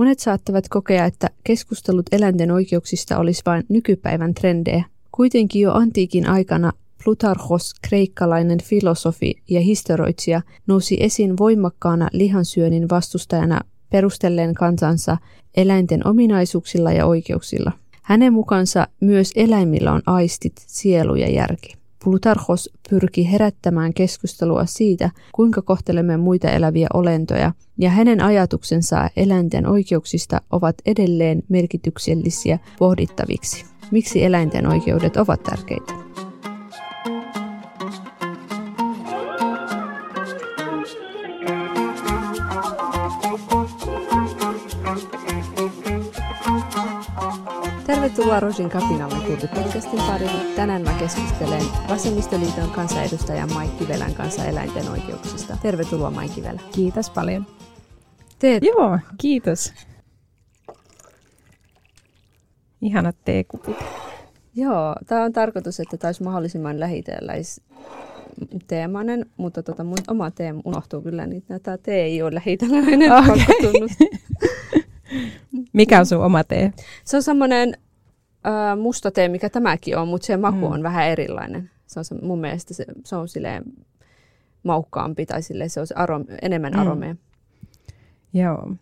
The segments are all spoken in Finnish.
Monet saattavat kokea, että keskustelut eläinten oikeuksista olisi vain nykypäivän trendejä. Kuitenkin jo antiikin aikana Plutarchos, kreikkalainen filosofi ja historioitsija, nousi esiin voimakkaana lihansyönnin vastustajana perustelleen kansansa eläinten ominaisuuksilla ja oikeuksilla. Hänen mukansa myös eläimillä on aistit, sielu ja järki. Plutarchos pyrki herättämään keskustelua siitä, kuinka kohtelemme muita eläviä olentoja, ja hänen ajatuksensa eläinten oikeuksista ovat edelleen merkityksellisiä pohdittaviksi. Miksi eläinten oikeudet ovat tärkeitä? Tervetuloa Rosin kapinalle podcastin pariin. Tänään mä keskustelen Vasemmistoliiton kansanedustajan Maikki Velän kanssa eläinten oikeuksista. Tervetuloa Maikki Velä. Kiitos paljon. Teet... Joo, kiitos. Ihanat teekupit. Joo, tämä on tarkoitus, että tämä olisi mahdollisimman lähitelläis teemainen, mutta tota mun oma teema unohtuu kyllä, niin tämä tee ei ole lähitelläinen, okay. Mikä on sun oma tee? Se on semmoinen musta tee, mikä tämäkin on, mutta se maku mm. on vähän erilainen. Se on se, mun mielestä se, se on silleen maukkaampi tai silleen, se on arom, enemmän mm. aromea. Joo,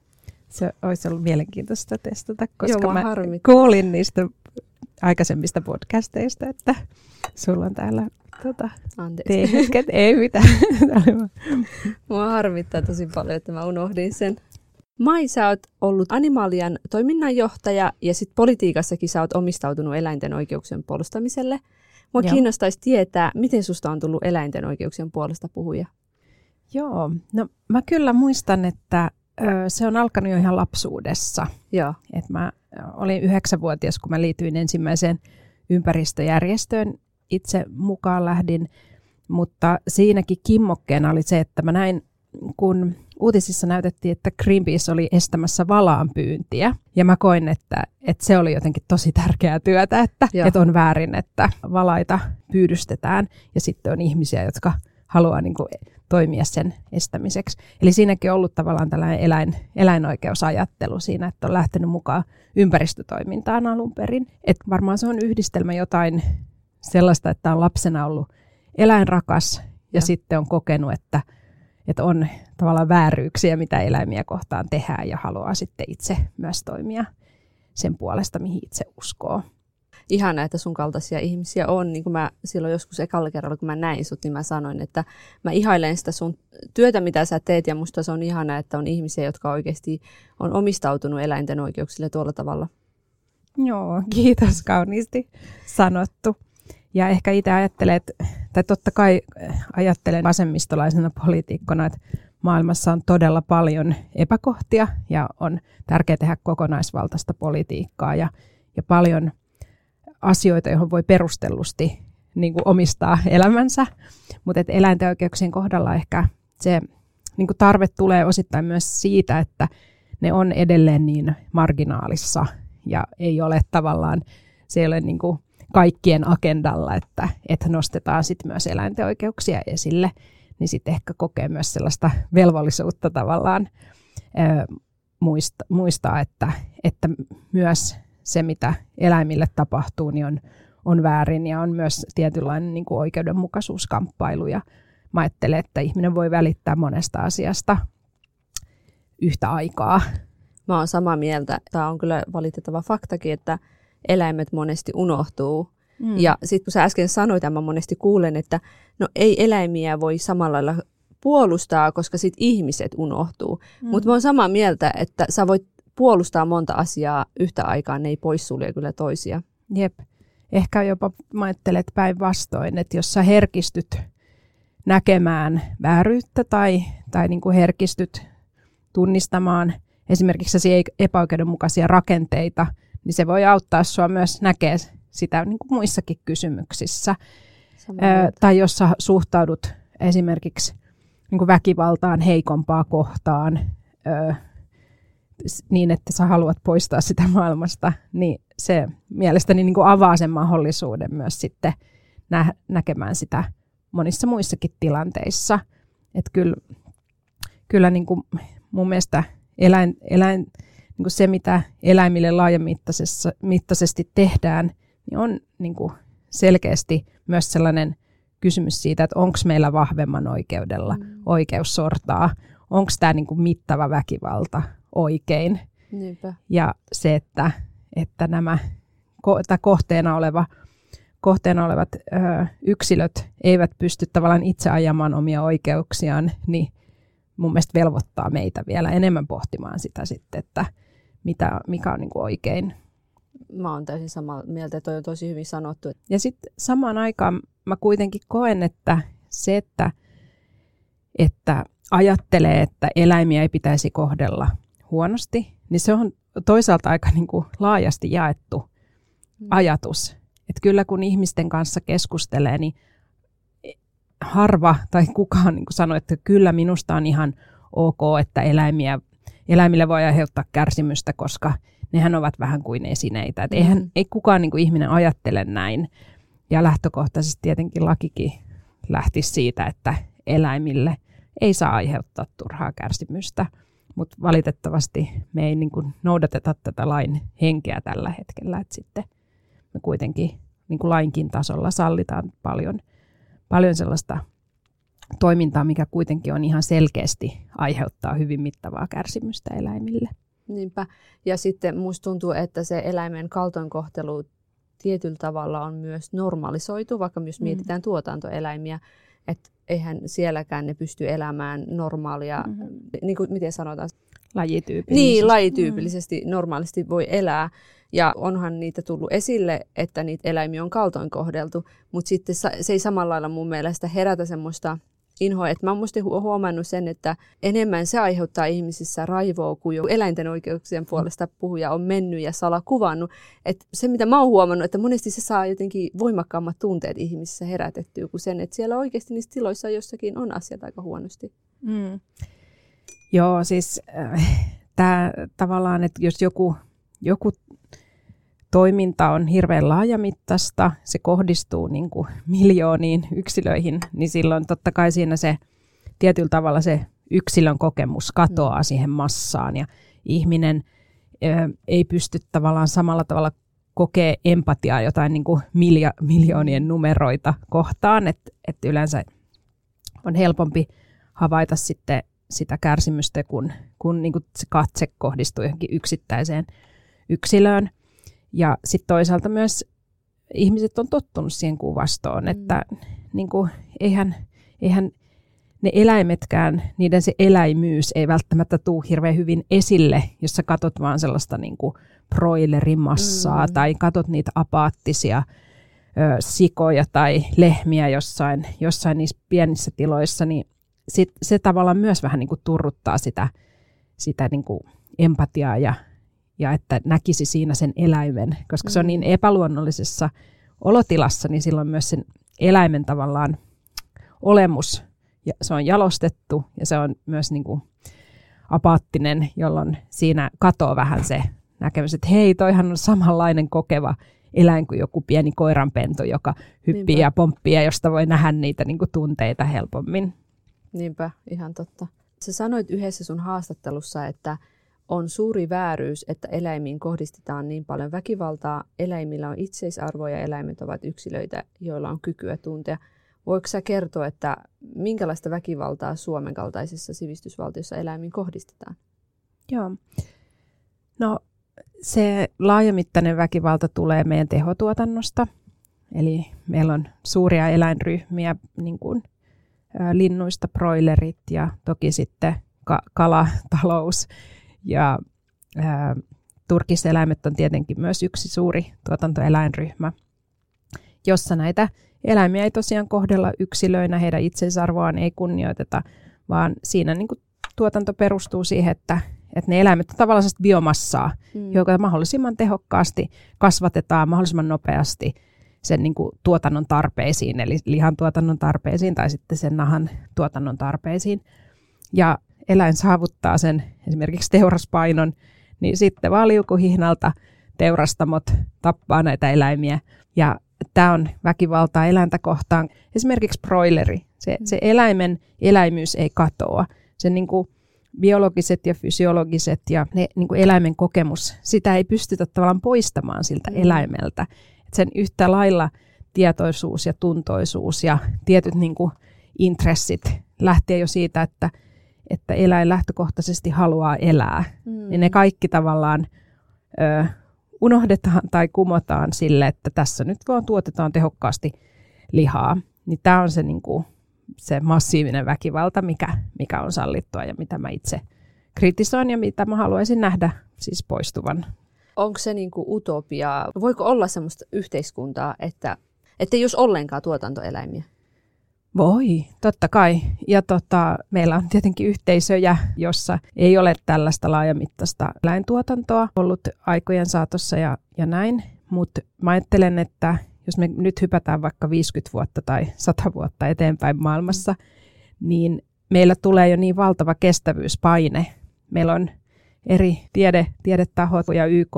se olisi ollut mielenkiintoista testata, koska Joo, mä harmittaa. kuulin niistä aikaisemmista podcasteista, että sulla on täällä tota, teehetket. Ei mitään. Mua harmittaa tosi paljon, että mä unohdin sen. Mai, sä oot ollut Animalian toiminnanjohtaja ja sitten politiikassakin sä oot omistautunut eläinten oikeuksien puolustamiselle. Mua Joo. kiinnostaisi tietää, miten susta on tullut eläinten oikeuksien puolesta puhuja. Joo, no mä kyllä muistan, että ö, se on alkanut jo ihan lapsuudessa. Joo. Et mä olin yhdeksänvuotias, kun mä liityin ensimmäiseen ympäristöjärjestöön. Itse mukaan lähdin, mutta siinäkin kimmokkeena oli se, että mä näin, kun uutisissa näytettiin, että Greenpeace oli estämässä valaanpyyntiä. Ja mä koin, että, että se oli jotenkin tosi tärkeää työtä, että, että on väärin, että valaita pyydystetään. Ja sitten on ihmisiä, jotka haluaa niin kuin toimia sen estämiseksi. Eli siinäkin on ollut tavallaan tällainen eläin, eläinoikeusajattelu siinä, että on lähtenyt mukaan ympäristötoimintaan alun perin. Et varmaan se on yhdistelmä jotain sellaista, että on lapsena ollut eläinrakas ja, ja sitten on kokenut, että – että on tavallaan vääryyksiä, mitä eläimiä kohtaan tehdään ja haluaa sitten itse myös toimia sen puolesta, mihin itse uskoo. Ihana, että sun kaltaisia ihmisiä on. Niin kuin mä silloin joskus ekalla kerralla, kun mä näin sut, niin mä sanoin, että mä ihailen sitä sun työtä, mitä sä teet, ja musta se on ihana, että on ihmisiä, jotka oikeasti on omistautunut eläinten oikeuksille tuolla tavalla. Joo, kiitos kauniisti sanottu. Ja ehkä itse ajattelet, tai totta kai ajattelen vasemmistolaisena poliitikkona, että maailmassa on todella paljon epäkohtia ja on tärkeää tehdä kokonaisvaltaista politiikkaa ja, ja paljon asioita, joihin voi perustellusti niin kuin omistaa elämänsä. Mutta eläinten oikeuksien kohdalla ehkä se niin kuin tarve tulee osittain myös siitä, että ne on edelleen niin marginaalissa ja ei ole tavallaan, se ei ole niin kuin kaikkien agendalla, että, että nostetaan sit myös eläinten oikeuksia esille, niin sitten ehkä kokee myös sellaista velvollisuutta tavallaan muista, muistaa, että, että myös se, mitä eläimille tapahtuu, niin on, on väärin ja on myös tietynlainen niin kuin oikeudenmukaisuuskamppailu. Ja mä ajattelen, että ihminen voi välittää monesta asiasta yhtä aikaa. Mä oon samaa mieltä. Tämä on kyllä valitettava faktakin, että eläimet monesti unohtuu. Mm. Ja sitten kun sä äsken sanoit, mä monesti kuulen, että no ei eläimiä voi samalla lailla puolustaa, koska sitten ihmiset unohtuu. Mm. Mutta mä oon samaa mieltä, että sä voit puolustaa monta asiaa yhtä aikaa, ne ei poissulje kyllä toisia. Jep. Ehkä jopa mä ajattelen, että päinvastoin, että jos sä herkistyt näkemään vääryyttä tai, tai niin kuin herkistyt tunnistamaan esimerkiksi epäoikeudenmukaisia rakenteita – niin se voi auttaa sinua myös näkee sitä niin kuin muissakin kysymyksissä. Ö, tai jos sä suhtaudut esimerkiksi niin kuin väkivaltaan heikompaa kohtaan ö, niin, että sä haluat poistaa sitä maailmasta, niin se mielestäni niin kuin avaa sen mahdollisuuden myös sitten nä- näkemään sitä monissa muissakin tilanteissa. Että kyllä, kyllä niin kuin mun mielestä eläin, eläin, niin kuin se, mitä eläimille laajamittaisesti tehdään, niin on niin kuin selkeästi myös sellainen kysymys siitä, että onko meillä vahvemman oikeudella mm. oikeus sortaa, onko tämä niin kuin mittava väkivalta oikein. Niinpä. Ja se, että, että nämä ko- kohteena, oleva, kohteena olevat ö, yksilöt eivät pysty tavallaan itse ajamaan omia oikeuksiaan, niin mun mielestä velvoittaa meitä vielä enemmän pohtimaan sitä sitten, että mitä, mikä on niin kuin oikein. Mä oon täysin samaa mieltä, että toi on tosi hyvin sanottu. Ja sitten samaan aikaan mä kuitenkin koen, että se, että, että ajattelee, että eläimiä ei pitäisi kohdella huonosti, niin se on toisaalta aika niin kuin laajasti jaettu mm. ajatus. Että kyllä kun ihmisten kanssa keskustelee, niin harva tai kukaan niin sanoo, että kyllä minusta on ihan ok, että eläimiä, eläimille voi aiheuttaa kärsimystä, koska nehän ovat vähän kuin esineitä. Et eihän, mm. Ei kukaan niin kuin ihminen ajattele näin. Ja lähtökohtaisesti tietenkin lakikin lähti siitä, että eläimille ei saa aiheuttaa turhaa kärsimystä. Mutta valitettavasti me ei niin kuin noudateta tätä lain henkeä tällä hetkellä. Et sitten me kuitenkin niin kuin lainkin tasolla sallitaan paljon – paljon sellaista toimintaa, mikä kuitenkin on ihan selkeästi aiheuttaa hyvin mittavaa kärsimystä eläimille. Niinpä. Ja sitten musta tuntuu, että se eläimen kaltoinkohtelu tietyllä tavalla on myös normalisoitu, vaikka myös mm. mietitään tuotantoeläimiä, että eihän sielläkään ne pysty elämään normaalia, mm-hmm. niin kuin miten sanotaan? Lajityypillisesti. Niin, lajityypillisesti mm. normaalisti voi elää. Ja onhan niitä tullut esille, että niitä eläimiä on kaltoin kohdeltu, mutta sitten se ei samalla lailla mun mielestä herätä semmoista inhoa. Että mä oon huomannut sen, että enemmän se aiheuttaa ihmisissä raivoa, kuin jo eläinten oikeuksien puolesta puhuja on mennyt ja sala kuvannut. Että se, mitä mä oon huomannut, että monesti se saa jotenkin voimakkaammat tunteet ihmisissä herätettyä kuin sen, että siellä oikeasti niissä tiloissa jossakin on asiat aika huonosti. Mm. Joo, siis äh, tämä tavallaan, että jos joku, joku toiminta on hirveän laajamittaista, se kohdistuu niin kuin miljooniin yksilöihin, niin silloin totta kai siinä se tietyllä tavalla se yksilön kokemus katoaa siihen massaan. Ja ihminen ö, ei pysty tavallaan samalla tavalla kokee empatiaa jotain niin kuin milja, miljoonien numeroita kohtaan, että et yleensä on helpompi havaita sitten sitä kärsimystä, kun, kun niin kuin se katse kohdistuu johonkin yksittäiseen yksilöön. Ja sitten toisaalta myös ihmiset on tottunut siihen kuvastoon, mm. että niin kuin, eihän, eihän ne eläimetkään, niiden se eläimyys ei välttämättä tuu hirveän hyvin esille, jos sä katot vaan sellaista niin kuin broilerimassaa mm. tai katot niitä apaattisia ö, sikoja tai lehmiä jossain, jossain niissä pienissä tiloissa, niin sit, se tavallaan myös vähän niin kuin turruttaa sitä, sitä niin kuin empatiaa ja ja että näkisi siinä sen eläimen, koska se on niin mm. epäluonnollisessa olotilassa, niin silloin myös sen eläimen tavallaan olemus, ja se on jalostettu ja se on myös niin kuin apaattinen, jolloin siinä katoo vähän se näkemys, että hei, toihan on samanlainen kokeva eläin kuin joku pieni koiranpentu, joka hyppii Niinpä. ja pomppii ja josta voi nähdä niitä niin kuin tunteita helpommin. Niinpä, ihan totta. Sä sanoit yhdessä sun haastattelussa, että on suuri vääryys, että eläimiin kohdistetaan niin paljon väkivaltaa. Eläimillä on itseisarvo ja eläimet ovat yksilöitä, joilla on kykyä tuntea. Voiko sä kertoa, että minkälaista väkivaltaa Suomen kaltaisessa sivistysvaltiossa eläimiin kohdistetaan? Joo. No se laajamittainen väkivalta tulee meidän tehotuotannosta. Eli meillä on suuria eläinryhmiä, niin kuin linnuista broilerit ja toki sitten ka- kalatalous ja ää, turkiseläimet on tietenkin myös yksi suuri tuotantoeläinryhmä, jossa näitä eläimiä ei tosiaan kohdella yksilöinä, heidän itseisarvoaan ei kunnioiteta, vaan siinä niin kuin tuotanto perustuu siihen, että, että ne eläimet on tavallaan biomassaa, mm. joka mahdollisimman tehokkaasti kasvatetaan mahdollisimman nopeasti sen niin kuin tuotannon tarpeisiin, eli lihan tuotannon tarpeisiin tai sitten sen nahan tuotannon tarpeisiin. Ja eläin saavuttaa sen esimerkiksi teuraspainon, niin sitten vaan liukuhihnalta teurastamot tappaa näitä eläimiä. Ja tämä on väkivaltaa eläintä kohtaan. Esimerkiksi broileri. Se, se eläimen eläimyys ei katoa. Se niin kuin biologiset ja fysiologiset ja ne niin kuin eläimen kokemus, sitä ei pystytä tavallaan poistamaan siltä mm. eläimeltä. Et sen yhtä lailla tietoisuus ja tuntoisuus ja tietyt niin kuin intressit lähtee jo siitä, että, että eläin lähtökohtaisesti haluaa elää. Mm. Ja ne kaikki tavallaan ö, unohdetaan tai kumotaan sille, että tässä nyt vaan tuotetaan tehokkaasti lihaa. Niin tämä on se, niin kuin, se massiivinen väkivalta, mikä, mikä on sallittua ja mitä mä itse kritisoin ja mitä mä haluaisin nähdä siis poistuvan. Onko se niin kuin utopia? Voiko olla sellaista yhteiskuntaa, että, että ei jos ollenkaan tuotantoeläimiä? Voi, totta kai. Ja tota, meillä on tietenkin yhteisöjä, jossa ei ole tällaista laajamittaista eläintuotantoa ollut aikojen saatossa ja, ja näin. Mutta mä ajattelen, että jos me nyt hypätään vaikka 50 vuotta tai 100 vuotta eteenpäin maailmassa, niin meillä tulee jo niin valtava kestävyyspaine. Meillä on eri tiede, tiedetahot ja YK,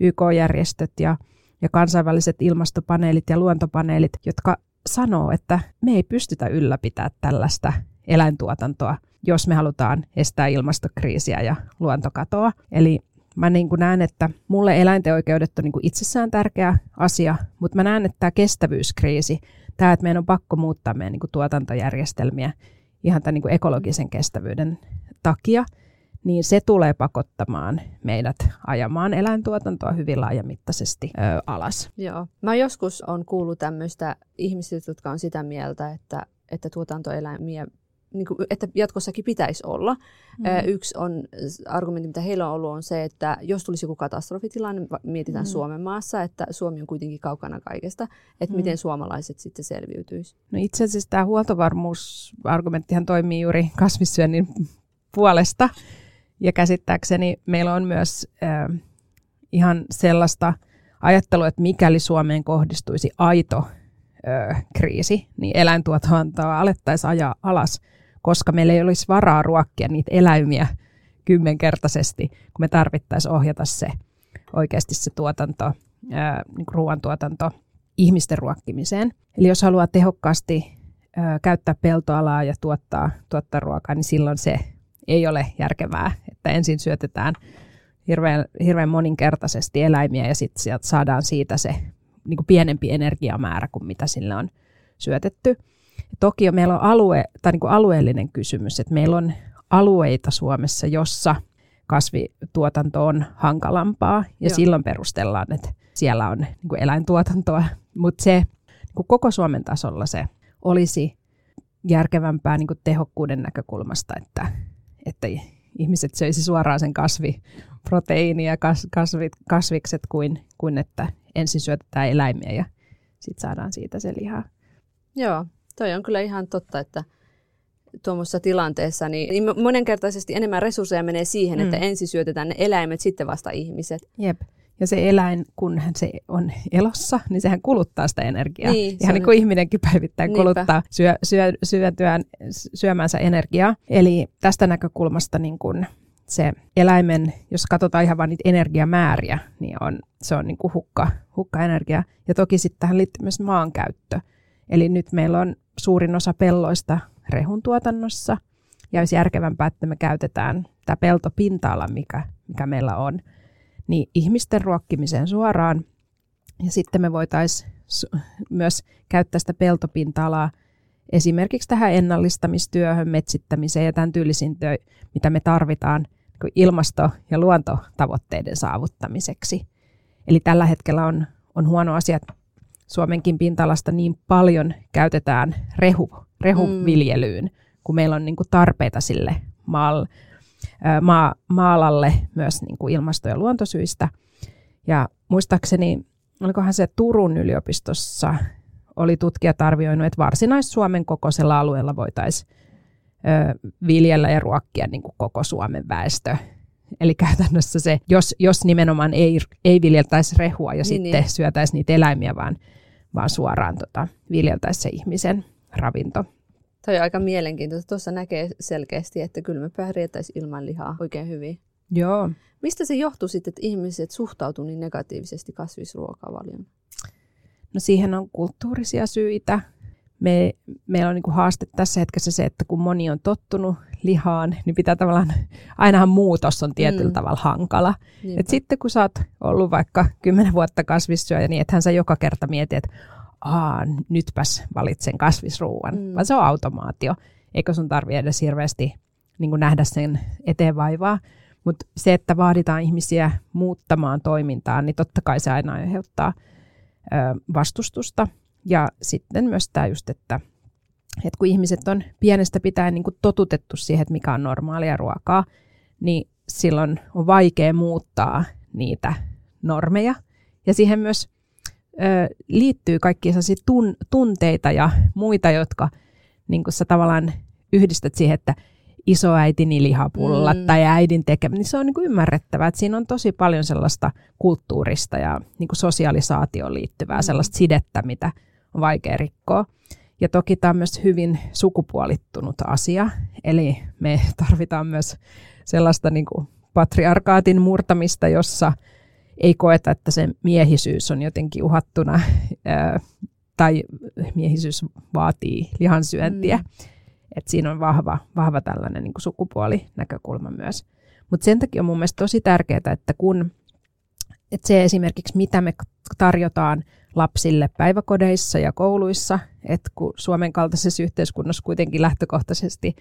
YK-järjestöt ja, ja kansainväliset ilmastopaneelit ja luontopaneelit, jotka sanoo, että me ei pystytä ylläpitämään tällaista eläintuotantoa, jos me halutaan estää ilmastokriisiä ja luontokatoa. Eli mä niin kuin näen, että mulle eläinten oikeudet on niin kuin itsessään tärkeä asia, mutta mä näen, että tämä kestävyyskriisi, tämä, että meidän on pakko muuttaa meidän niin kuin tuotantojärjestelmiä ihan tämän niin kuin ekologisen kestävyyden takia, niin se tulee pakottamaan meidät ajamaan eläintuotantoa hyvin laajamittaisesti ö, alas. Joo. Mä joskus on kuullut tämmöistä ihmisistä, jotka on sitä mieltä, että, että tuotantoeläimiä niin kuin, että jatkossakin pitäisi olla. Mm. Yksi on argumentti, mitä heillä on ollut, on se, että jos tulisi joku katastrofitilanne, mietitään mm. Suomen maassa, että Suomi on kuitenkin kaukana kaikesta, että mm. miten suomalaiset sitten selviytyisivät. No itse asiassa tämä huoltovarmuusargumenttihan toimii juuri kasvissyönnin puolesta. Ja käsittääkseni meillä on myös äh, ihan sellaista ajattelua, että mikäli Suomeen kohdistuisi aito äh, kriisi, niin eläintuotantoa alettaisiin ajaa alas, koska meillä ei olisi varaa ruokkia niitä eläimiä kymmenkertaisesti, kun me tarvittaisiin ohjata se oikeasti se tuotanto, äh, niin ruoantuotanto ihmisten ruokkimiseen. Eli jos haluaa tehokkaasti äh, käyttää peltoalaa ja tuottaa, tuottaa ruokaa, niin silloin se ei ole järkevää, että ensin syötetään hirveän, hirveän moninkertaisesti eläimiä ja sitten saadaan siitä se niin kuin pienempi energiamäärä kuin mitä sille on syötetty. Toki meillä on alue, tai niin kuin alueellinen kysymys, että meillä on alueita Suomessa, jossa kasvituotanto on hankalampaa ja Joo. silloin perustellaan, että siellä on niin kuin eläintuotantoa, mutta se niin koko Suomen tasolla se olisi järkevämpää niin kuin tehokkuuden näkökulmasta, että että ihmiset söisi suoraan sen kasviproteiini ja kas, kasvit, kasvikset kuin, kuin että ensin syötetään eläimiä ja sitten saadaan siitä se liha. Joo, toi on kyllä ihan totta, että tuommoisessa tilanteessa niin, niin monenkertaisesti enemmän resursseja menee siihen, mm. että ensin syötetään ne eläimet, sitten vasta ihmiset. Jep. Ja se eläin, kun se on elossa, niin sehän kuluttaa sitä energiaa. Niin, Ihan niin kuin ihminenkin päivittäin Niinpä. kuluttaa syö, syö, syötyään, syömänsä energiaa. Eli tästä näkökulmasta niin kun se eläimen, jos katsotaan ihan vain niitä energiamääriä, niin on, se on niin kuin hukka, hukkaenergia. Ja toki sitten tähän liittyy myös maankäyttö. Eli nyt meillä on suurin osa pelloista rehun tuotannossa, ja olisi järkevämpää, että me käytetään tämä peltopinta-ala, mikä, mikä meillä on – niin ihmisten ruokkimiseen suoraan. Ja sitten me voitaisiin myös käyttää sitä peltopinta-alaa esimerkiksi tähän ennallistamistyöhön, metsittämiseen ja tämän tyylisiin työ, mitä me tarvitaan niin ilmasto- ja luontotavoitteiden saavuttamiseksi. Eli tällä hetkellä on, on huono asia, että Suomenkin pinta-alasta niin paljon käytetään rehu, rehuviljelyyn, mm. kun meillä on niin kuin tarpeita sille maalle maa, maalalle myös niin kuin ilmasto- ja luontosyistä. Ja muistaakseni, olikohan se Turun yliopistossa, oli tutkijat arvioinut, että varsinais-Suomen kokoisella alueella voitaisiin viljellä ja ruokkia niin kuin koko Suomen väestö. Eli käytännössä se, jos, jos nimenomaan ei, ei viljeltäisi rehua ja niin, sitten niin. syötäisi niitä eläimiä, vaan, vaan suoraan tota, viljeltäisi se ihmisen ravinto. Toi on aika mielenkiintoista. Tuossa näkee selkeästi, että kyllä me pärjätäisiin ilman lihaa oikein hyvin. Joo. Mistä se johtuu sitten, että ihmiset suhtautuu niin negatiivisesti kasvisruokavalioon? No siihen on kulttuurisia syitä. me, meillä on niin haaste tässä hetkessä se, että kun moni on tottunut lihaan, niin pitää tavallaan, ainahan muutos on tietyllä mm. tavalla hankala. Et sitten kun sä oot ollut vaikka kymmenen vuotta kasvissyöjä, niin ethän sä joka kerta mieti, että Aa, nytpäs valitsen kasvisruuan, mm. vaan se on automaatio. Eikö sun tarvi edes hirveästi niin kuin nähdä sen eteen vaivaa. Mutta se, että vaaditaan ihmisiä muuttamaan toimintaa, niin totta kai se aina aiheuttaa ö, vastustusta. Ja sitten myös tämä just, että, että kun ihmiset on pienestä pitäen niin totutettu siihen, että mikä on normaalia ruokaa, niin silloin on vaikea muuttaa niitä normeja. Ja siihen myös ö, liittyy kaikkia tun, tunteita ja muita, jotka niin sä tavallaan yhdistät siihen, että isoäitini lihapullat mm. tai äidin tekemä, niin se on niin kuin ymmärrettävää, että siinä on tosi paljon sellaista kulttuurista ja niin kuin sosialisaatioon liittyvää mm. sellaista sidettä, mitä on vaikea rikkoa. Ja toki tämä on myös hyvin sukupuolittunut asia, eli me tarvitaan myös sellaista niin kuin patriarkaatin murtamista, jossa ei koeta, että se miehisyys on jotenkin uhattuna tai miehisyys vaatii lihansyöntiä. Mm. Et siinä on vahva, vahva tällainen niin sukupuolinäkökulma myös. Mutta sen takia on mun mielestä tosi tärkeää, että kun että se esimerkiksi, mitä me tarjotaan lapsille päiväkodeissa ja kouluissa, että kun Suomen kaltaisessa yhteiskunnassa kuitenkin lähtökohtaisesti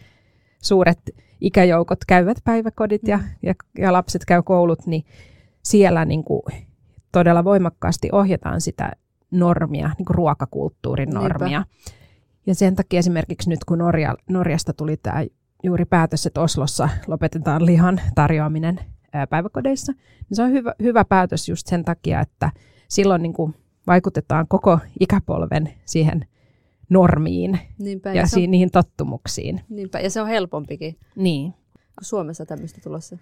suuret ikäjoukot käyvät päiväkodit ja, ja, ja lapset käy koulut, niin siellä niin kuin todella voimakkaasti ohjataan sitä normia, niin kuin ruokakulttuurin normia. Niinpä. Ja sen takia esimerkiksi nyt, kun Norja, Norjasta tuli tämä juuri päätös, että Oslossa lopetetaan lihan tarjoaminen päiväkodeissa, niin se on hyvä, hyvä päätös just sen takia, että silloin niin kuin vaikutetaan koko ikäpolven siihen normiin Niinpä, ja, ja si- on... niihin tottumuksiin. Niinpä, ja se on helpompikin. Niin. Suomessa tämmöistä tulossa?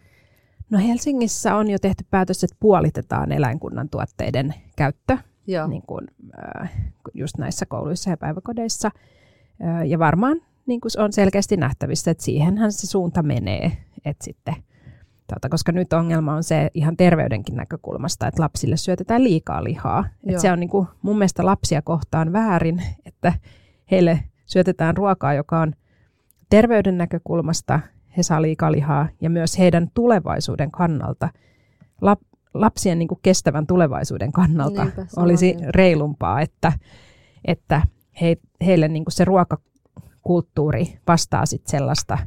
No Helsingissä on jo tehty päätös, että puolitetaan eläinkunnan tuotteiden käyttö Joo. Niin kuin, äh, just näissä kouluissa ja päiväkodeissa. Äh, ja varmaan niin kuin on selkeästi nähtävissä, että siihenhän se suunta menee. Että sitten, tuota, koska nyt ongelma on se ihan terveydenkin näkökulmasta, että lapsille syötetään liikaa lihaa. Että se on niin kuin, mun mielestä lapsia kohtaan väärin, että heille syötetään ruokaa, joka on terveyden näkökulmasta he saa liikaa lihaa ja myös heidän tulevaisuuden kannalta. Lap, lapsien niin kuin kestävän tulevaisuuden kannalta Niinpä, olisi niin. reilumpaa, että, että he, heille niin kuin se ruokakulttuuri vastaa sit sellaista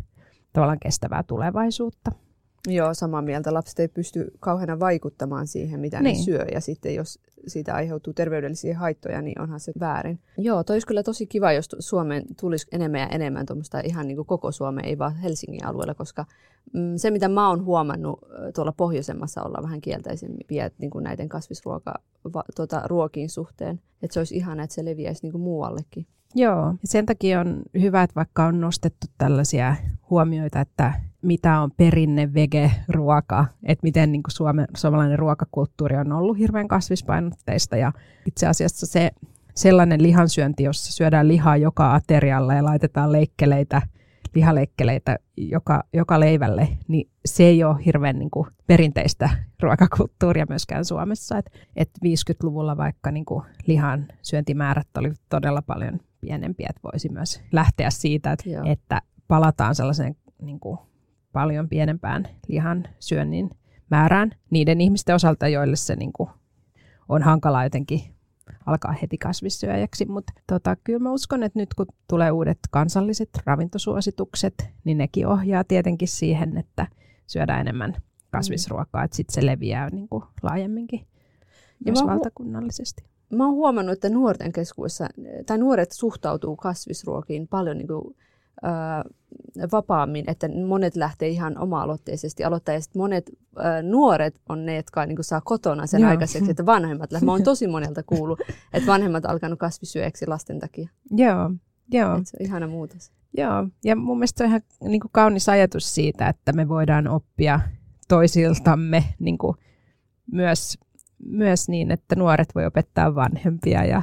tavallaan kestävää tulevaisuutta. Joo, samaa mieltä. Lapset ei pysty kauheana vaikuttamaan siihen, mitä niin. ne syö. Ja sitten jos siitä aiheutuu terveydellisiä haittoja, niin onhan se väärin. Joo, toi olisi kyllä tosi kiva, jos Suomeen tulisi enemmän ja enemmän tuommoista ihan niin kuin koko Suomeen, ei vaan Helsingin alueella, koska mm, se, mitä mä oon huomannut tuolla pohjoisemmassa, olla vähän kielteisempiä niin kuin näiden kasvisruoka tuota, ruokiin suhteen. Että se olisi ihana, että se leviäisi niin kuin muuallekin. Joo, sen takia on hyvä, että vaikka on nostettu tällaisia huomioita, että mitä on perinne vege-ruoka, että miten niin kuin Suome, suomalainen ruokakulttuuri on ollut hirveän kasvispainotteista ja itse asiassa se sellainen lihansyönti, jossa syödään lihaa joka aterialla ja laitetaan leikkeleitä, lihaleikkeleitä joka, joka leivälle, niin se ei ole hirveän niin kuin, perinteistä ruokakulttuuria myöskään Suomessa. Et, et 50-luvulla vaikka niin kuin, lihan syöntimäärät oli todella paljon pienempiä, että voisi myös lähteä siitä, että, että palataan sellaiseen niin kuin, paljon pienempään lihan syönnin määrään niiden ihmisten osalta, joille se niin kuin, on hankalaa jotenkin alkaa heti kasvissyöjäksi, mutta tota, kyllä mä uskon, että nyt kun tulee uudet kansalliset ravintosuositukset, niin nekin ohjaa tietenkin siihen, että syödään enemmän kasvisruokaa, että sitten se leviää niin kuin laajemminkin myös valtakunnallisesti. Mä oon huomannut, että nuorten keskuudessa, tai nuoret suhtautuu kasvisruokiin paljon niin kuin vapaammin, että monet lähtee ihan oma-aloitteisesti aloittaa, ja monet ö, nuoret on ne, jotka niin kuin, saa kotona sen Joo. aikaiseksi, että vanhemmat lähtee. Mä oon tosi monelta kuullut, että vanhemmat alkanut kasvisyöjäksi lasten takia. Joo, Joo. Että se on ihana muutos. Joo, ja mun mielestä se on ihan niin kuin kaunis ajatus siitä, että me voidaan oppia toisiltamme niin kuin myös, myös niin, että nuoret voi opettaa vanhempia ja,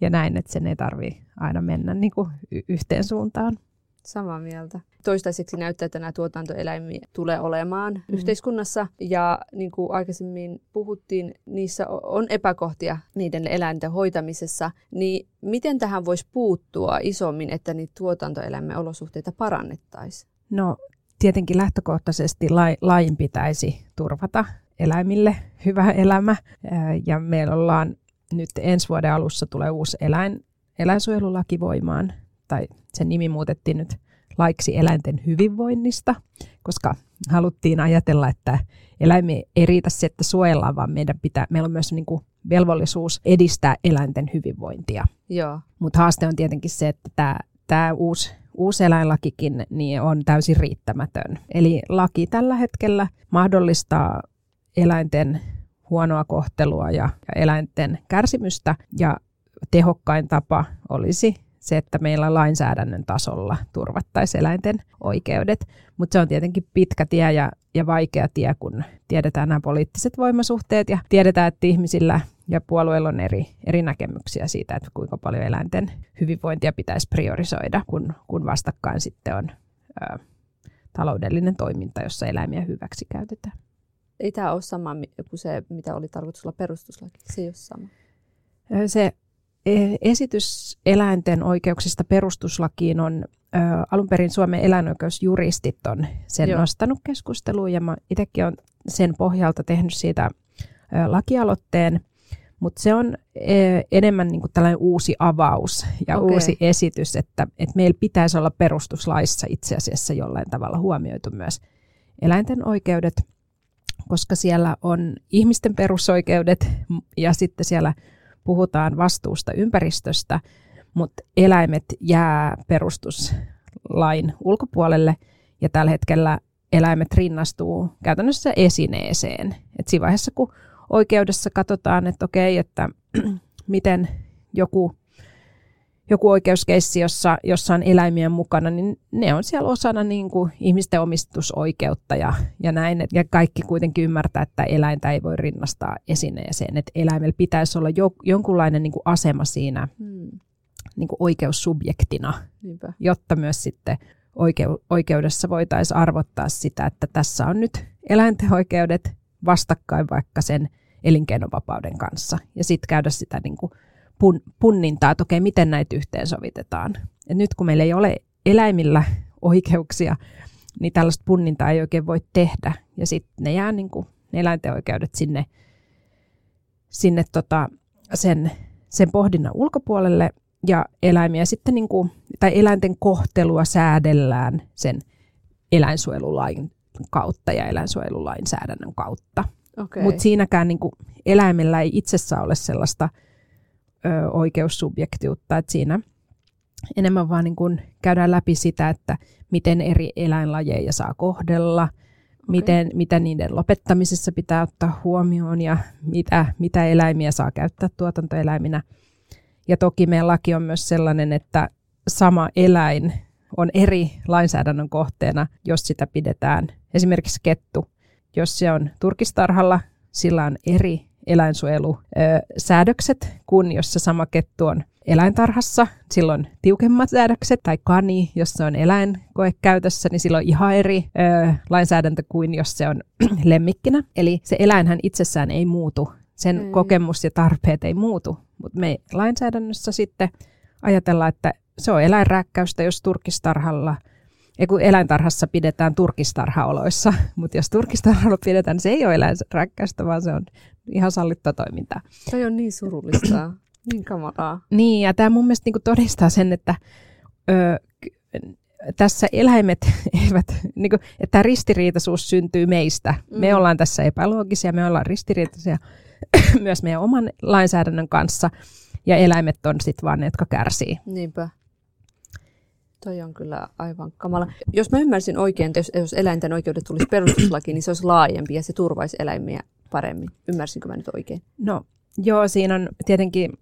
ja näin, että sen ei tarvitse aina mennä niin kuin yhteen suuntaan. Samaa mieltä. toistaiseksi näyttää, että nämä tuotantoeläimiä tulee olemaan mm. yhteiskunnassa. Ja niin kuin aikaisemmin puhuttiin, niissä on epäkohtia niiden eläinten hoitamisessa. Niin miten tähän voisi puuttua isommin, että niitä tuotantoeläimen olosuhteita parannettaisiin? No tietenkin lähtökohtaisesti lain pitäisi turvata eläimille hyvä elämä. Ja meillä ollaan nyt ensi vuoden alussa tulee uusi eläin, eläinsuojelulaki voimaan, tai sen nimi muutettiin nyt laiksi eläinten hyvinvoinnista, koska haluttiin ajatella, että eläimiä ei riitä se, että suojellaan, vaan meidän pitää, meillä on myös niin kuin velvollisuus edistää eläinten hyvinvointia. Mutta haaste on tietenkin se, että tämä, tämä uusi, uusi eläinlakikin niin on täysin riittämätön. Eli laki tällä hetkellä mahdollistaa eläinten huonoa kohtelua ja, ja eläinten kärsimystä ja tehokkain tapa olisi se, että meillä lainsäädännön tasolla turvattaisiin eläinten oikeudet. Mutta se on tietenkin pitkä tie ja, ja vaikea tie, kun tiedetään nämä poliittiset voimasuhteet ja tiedetään, että ihmisillä ja puolueilla on eri, eri näkemyksiä siitä, että kuinka paljon eläinten hyvinvointia pitäisi priorisoida, kun, kun vastakkain sitten on ä, taloudellinen toiminta, jossa eläimiä hyväksi käytetään. Ei tämä ole sama kuin se, mitä oli tarkoitus olla perustuslaki. Se ei ole sama. Se e, esitys eläinten oikeuksista perustuslakiin on ä, alun perin Suomen eläinoikeusjuristit on sen Joo. nostanut keskusteluun ja mä itsekin olen sen pohjalta tehnyt siitä ä, lakialoitteen, mutta se on ä, enemmän niin kuin tällainen uusi avaus ja okay. uusi esitys, että, että meillä pitäisi olla perustuslaissa itse asiassa jollain tavalla huomioitu myös eläinten oikeudet – koska siellä on ihmisten perusoikeudet ja sitten siellä puhutaan vastuusta ympäristöstä, mutta eläimet jää perustuslain ulkopuolelle ja tällä hetkellä eläimet rinnastuu käytännössä esineeseen. Et siinä vaiheessa, kun oikeudessa katsotaan, että okei, että miten joku joku oikeuskeissi, jossa, jossa on eläimiä mukana, niin ne on siellä osana niin kuin ihmisten omistusoikeutta ja, ja näin. Ja kaikki kuitenkin ymmärtää, että eläintä ei voi rinnastaa esineeseen. Että eläimellä pitäisi olla jo, jonkunlainen niin kuin asema siinä hmm. niin kuin oikeussubjektina, Niinpä. jotta myös sitten oikeu, oikeudessa voitaisiin arvottaa sitä, että tässä on nyt eläinten oikeudet vastakkain vaikka sen elinkeinovapauden kanssa. Ja sitten käydä sitä niin kuin pun, punnintaa, että okei, miten näitä yhteensovitetaan. Et nyt kun meillä ei ole eläimillä oikeuksia, niin tällaista punnintaa ei oikein voi tehdä. Ja sitten ne jää niin kuin, ne eläinten oikeudet sinne, sinne tota, sen, sen pohdinnan ulkopuolelle ja eläimiä sitten niin kuin, tai eläinten kohtelua säädellään sen eläinsuojelulain kautta ja eläinsuojelulainsäädännön kautta. Okay. Mutta siinäkään niin kuin, eläimellä ei itsessään ole sellaista – ö, oikeussubjektiutta, että siinä enemmän vaan niin kuin käydään läpi sitä, että miten eri eläinlajeja saa kohdella, okay. miten, mitä niiden lopettamisessa pitää ottaa huomioon ja mitä, mitä eläimiä saa käyttää tuotantoeläiminä. Ja toki meidän laki on myös sellainen, että sama eläin on eri lainsäädännön kohteena, jos sitä pidetään. Esimerkiksi kettu, jos se on turkistarhalla, sillä on eri eläinsuojelusäädökset kuin jos se sama kettu on eläintarhassa, silloin tiukemmat säädökset, tai kani, jos se on eläinkoe käytössä, niin silloin ihan eri ö, lainsäädäntö kuin jos se on lemmikkinä. Eli se eläinhän itsessään ei muutu, sen mm. kokemus ja tarpeet ei muutu, mutta me lainsäädännössä sitten ajatellaan, että se on eläinrääkkäystä, jos turkistarhalla – ja kun eläintarhassa pidetään turkistarhaoloissa, mutta jos turkistarhalla pidetään, niin se ei ole eläinräkkäystä, vaan se on ihan sallittua toimintaa. Se on niin surullista, niin kamalaa. Niin, ja tämä mun mielestä niinku todistaa sen, että ö, tässä eläimet eivät, niinku, että tämä ristiriitaisuus syntyy meistä. Mm. Me ollaan tässä epäloogisia, me ollaan ristiriitaisia myös meidän oman lainsäädännön kanssa, ja eläimet on sitten vaan ne, jotka kärsii. Niinpä. Toi on kyllä aivan kamala. Jos mä ymmärsin oikein, että jos, jos eläinten oikeudet tulisi perustuslaki, niin se olisi laajempi ja se turvaisi eläimiä paremmin. Ymmärsinkö mä nyt oikein? No Joo, siinä on tietenkin,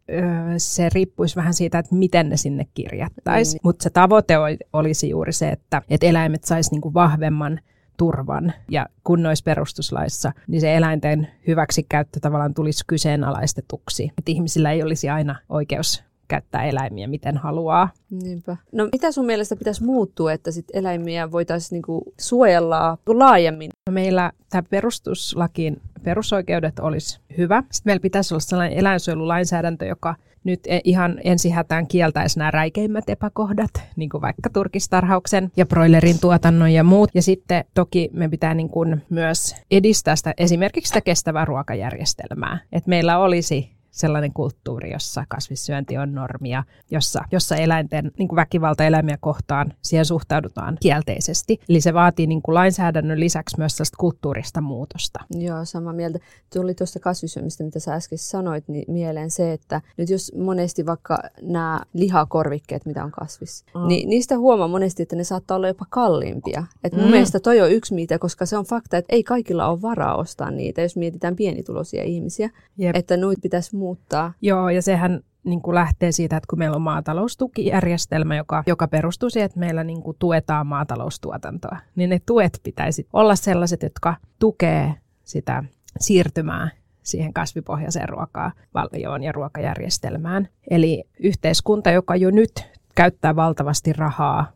se riippuisi vähän siitä, että miten ne sinne kirjattaisiin, niin. mutta se tavoite olisi juuri se, että, että eläimet saisi niinku vahvemman turvan ja kun olisi perustuslaissa, niin se eläinten hyväksikäyttö tavallaan tulisi kyseenalaistetuksi. Että ihmisillä ei olisi aina oikeus käyttää eläimiä miten haluaa. Niinpä. No mitä sun mielestä pitäisi muuttua, että sit eläimiä voitaisiin niinku suojella laajemmin? No meillä tämä perustuslakiin perusoikeudet olisi hyvä. Sitten meillä pitäisi olla sellainen eläinsuojelulainsäädäntö, joka nyt e- ihan ensihätään kieltäisi nämä räikeimmät epäkohdat, niin kuin vaikka turkistarhauksen ja broilerin tuotannon ja muut. Ja sitten toki me pitää niin kuin myös edistää sitä, esimerkiksi sitä kestävää ruokajärjestelmää, että meillä olisi sellainen kulttuuri, jossa kasvissyönti on normia, jossa, jossa eläinten niin kuin väkivalta eläimiä kohtaan siihen suhtaudutaan kielteisesti. Eli se vaatii niin kuin lainsäädännön lisäksi myös sellaista kulttuurista muutosta. Joo, sama mieltä. Tuli tuosta kasvissyömistä, mitä sä äsken sanoit, niin mieleen se, että nyt jos monesti vaikka nämä lihakorvikkeet, mitä on kasvis, mm. niin niistä huomaa monesti, että ne saattaa olla jopa kalliimpia. Et mun mm. mielestä toi on yksi mitä, koska se on fakta, että ei kaikilla ole varaa ostaa niitä, jos mietitään pienituloisia ihmisiä. Jep. Että noit pitäisi muuttaa. Joo, ja sehän niin kuin lähtee siitä, että kun meillä on maataloustukijärjestelmä, joka, joka perustuu siihen, että meillä niin kuin tuetaan maataloustuotantoa, niin ne tuet pitäisi olla sellaiset, jotka tukee sitä siirtymää siihen kasvipohjaiseen ruokaan, valjoon ja ruokajärjestelmään. Eli yhteiskunta, joka jo nyt käyttää valtavasti rahaa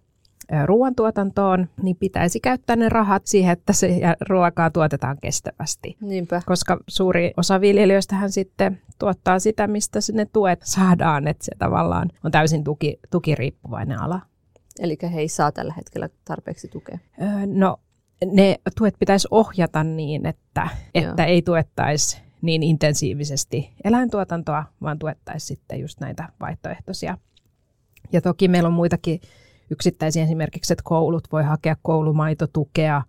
ruoantuotantoon, niin pitäisi käyttää ne rahat siihen, että se ruokaa tuotetaan kestävästi. Niinpä. Koska suuri osa viljelijöistähän sitten tuottaa sitä, mistä sinne tuet saadaan, että se tavallaan on täysin tuki, tukiriippuvainen ala. Eli he ei saa tällä hetkellä tarpeeksi tukea? Öö, no, ne tuet pitäisi ohjata niin, että, että ei tuettaisi niin intensiivisesti eläintuotantoa, vaan tuettaisiin sitten just näitä vaihtoehtoisia. Ja toki meillä on muitakin yksittäisiä esimerkiksi, että koulut voi hakea koulumaitotukea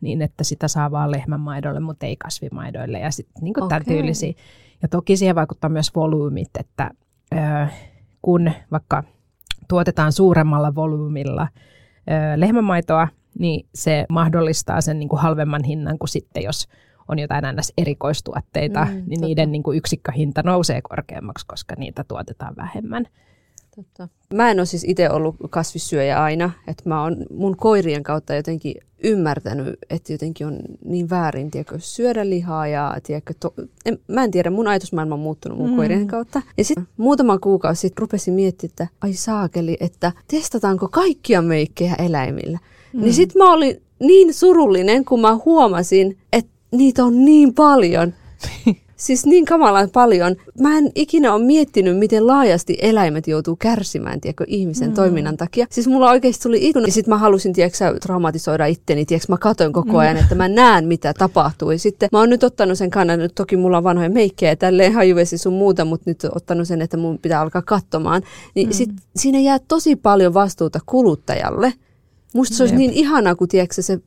niin, että sitä saa vaan lehmänmaidolle, mutta ei kasvimaidoille ja sitten niin okay. tämän tyylisiä. Ja toki siihen vaikuttaa myös volyymit, että kun vaikka tuotetaan suuremmalla volyymilla lehmämaitoa, niin se mahdollistaa sen niin kuin halvemman hinnan kuin sitten, jos on jotain ns. erikoistuotteita, mm, niin totta. niiden niin kuin yksikköhinta nousee korkeammaksi, koska niitä tuotetaan vähemmän. Totta. Mä en ole siis itse ollut kasvissyöjä aina, että mä oon mun koirien kautta jotenkin ymmärtänyt, että jotenkin on niin väärin, tiedätkö, syödä lihaa ja tiedätkö, to, en, mä en tiedä, mun ajatusmaailma on muuttunut mun mm. koirien kautta. Ja sitten muutama kuukausi sitten rupesin miettimään, että ai saakeli, että testataanko kaikkia meikkejä eläimillä. Mm. Niin sitten mä olin niin surullinen, kun mä huomasin, että niitä on niin paljon. Siis niin kamalan paljon. Mä en ikinä ole miettinyt, miten laajasti eläimet joutuu kärsimään, tiedätkö, ihmisen mm. toiminnan takia. Siis mulla oikeasti tuli ikuna, ja sitten mä halusin, tiedätkö, traumatisoida itteni, tiedätkö, mä katoin koko ajan, mm. että mä näen, mitä tapahtuu. Ja sitten mä oon nyt ottanut sen kannan, nyt toki mulla on vanhoja meikkejä, tälleen hajuvesi sun muuta, mutta nyt ottanut sen, että mun pitää alkaa katsomaan. Niin mm. sit siinä jää tosi paljon vastuuta kuluttajalle. Musta se olisi Jep. niin ihanaa, kun tiedätkö, se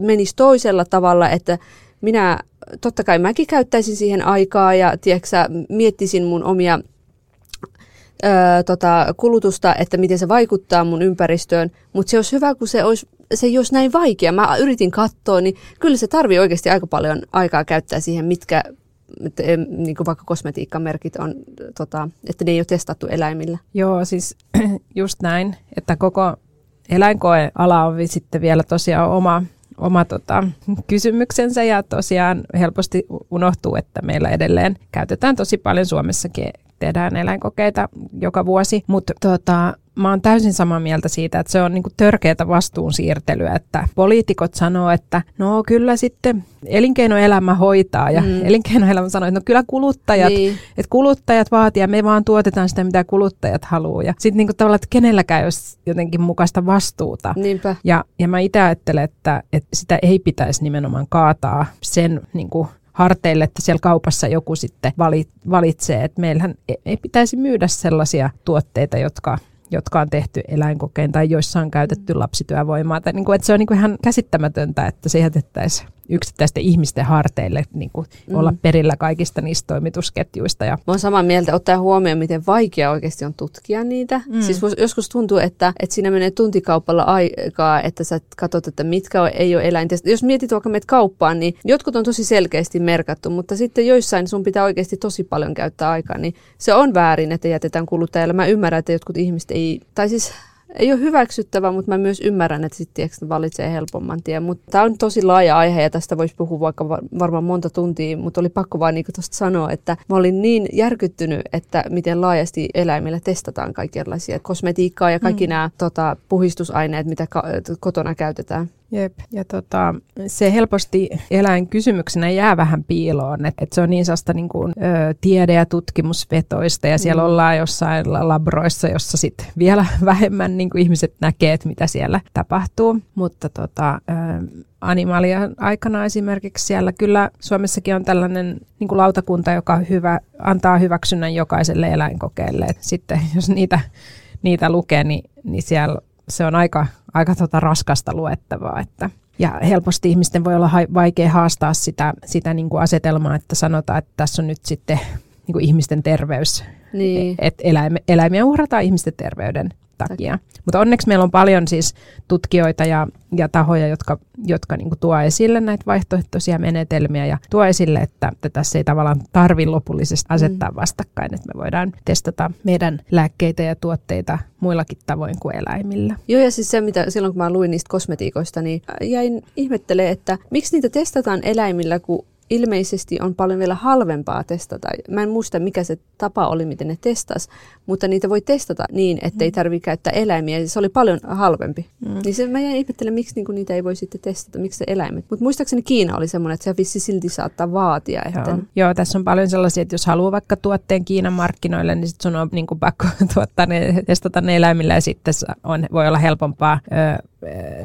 menisi toisella tavalla, että minä, totta kai mäkin käyttäisin siihen aikaa ja tiedätkö, miettisin mun omia öö, tota, kulutusta, että miten se vaikuttaa mun ympäristöön, mutta se olisi hyvä, kun se olisi se ei olisi näin vaikea. Mä yritin katsoa, niin kyllä se tarvii oikeasti aika paljon aikaa käyttää siihen, mitkä niin kuin vaikka kosmetiikkamerkit on, tota, että ne ei ole testattu eläimillä. Joo, siis just näin, että koko eläinkoeala on sitten vielä tosiaan oma oma tota, kysymyksensä ja tosiaan helposti unohtuu, että meillä edelleen käytetään tosi paljon Suomessakin tehdään eläinkokeita joka vuosi, mutta tota, mä oon täysin samaa mieltä siitä, että se on niinku törkeätä vastuunsiirtelyä, että poliitikot sanoo, että no kyllä sitten elinkeinoelämä hoitaa ja mm. elinkeinoelämä sanoo, että no kyllä kuluttajat, niin. että kuluttajat vaatii ja me vaan tuotetaan sitä, mitä kuluttajat haluaa. Ja sitten niinku tavallaan, että kenelläkään ei olisi jotenkin mukaista vastuuta. Niinpä. Ja, ja mä itse ajattelen, että, että sitä ei pitäisi nimenomaan kaataa sen niinku harteille, että siellä kaupassa joku sitten valitsee, että meillähän e-, ei pitäisi myydä sellaisia tuotteita, jotka jotka on tehty eläinkokeen tai joissa on käytetty lapsityövoimaa. Tai niin kuin, että se on niin kuin ihan käsittämätöntä, että se jätettäisiin yksittäisten ihmisten harteille niin kuin mm. olla perillä kaikista niistä toimitusketjuista. Ja... Mä oon samaa mieltä, ottaa huomioon, miten vaikea oikeasti on tutkia niitä. Mm. Siis joskus tuntuu, että, että siinä menee tuntikaupalla aikaa, että sä katsot, että mitkä on, ei ole eläintä. Jos mietit vaikka meitä kauppaan, niin jotkut on tosi selkeästi merkattu, mutta sitten joissain sun pitää oikeasti tosi paljon käyttää aikaa, niin se on väärin, että jätetään kuluttajalle. Mä ymmärrän, että jotkut ihmiset ei, tai siis ei ole hyväksyttävä, mutta mä myös ymmärrän, että sitten valitsee helpomman tien. Mutta tämä on tosi laaja aihe ja tästä voisi puhua vaikka varmaan monta tuntia, mutta oli pakko vaan niin tuosta sanoa, että mä olin niin järkyttynyt, että miten laajasti eläimillä testataan kaikenlaisia kosmetiikkaa ja kaikki mm. nämä tota, puhistusaineet, mitä ka- kotona käytetään. Jep, ja tota, se helposti eläinkysymyksenä jää vähän piiloon, että et se on niin sellaista niin kuin, ö, tiede- ja tutkimusvetoista, ja siellä mm. ollaan jossain labroissa, jossa sitten vielä vähemmän niin kuin ihmiset näkee, että mitä siellä tapahtuu. Mutta tota, ö, animalia aikana esimerkiksi siellä kyllä Suomessakin on tällainen niin kuin lautakunta, joka hyvä, antaa hyväksynnän jokaiselle eläinkokeelle. Et sitten jos niitä, niitä lukee, niin, niin siellä se on aika, aika tota raskasta luettavaa. Että, ja helposti ihmisten voi olla ha- vaikea haastaa sitä, sitä niin kuin asetelmaa, että sanotaan, että tässä on nyt sitten niin kuin ihmisten terveys. Niin. Että eläimiä, eläimiä uhrataan ihmisten terveyden takia. Mutta onneksi meillä on paljon siis tutkijoita ja, ja tahoja, jotka, jotka niinku tuo esille näitä vaihtoehtoisia menetelmiä ja tuo esille, että, että tässä ei tavallaan tarvi lopullisesti asettaa mm. vastakkain, että me voidaan testata meidän lääkkeitä ja tuotteita muillakin tavoin kuin eläimillä. Joo, ja siis se, mitä silloin kun mä luin niistä kosmetiikoista, niin jäin ihmettelemään, että miksi niitä testataan eläimillä, kun ilmeisesti on paljon vielä halvempaa testata. Mä en muista, mikä se tapa oli, miten ne testas, mutta niitä voi testata niin, että ei mm. tarvitse käyttää eläimiä. Se oli paljon halvempi. Mm. Niin se, mä jäin ihmettelen, miksi niinku niitä ei voi sitten testata, miksi se eläimet. Mutta muistaakseni Kiina oli semmoinen, että se vissi silti saattaa vaatia. Että... Joo. Joo, tässä on paljon sellaisia, että jos haluaa vaikka tuotteen Kiinan markkinoille, niin sit sun on niinku pakko tuottaa ne, testata ne eläimillä ja sitten on, voi olla helpompaa ö,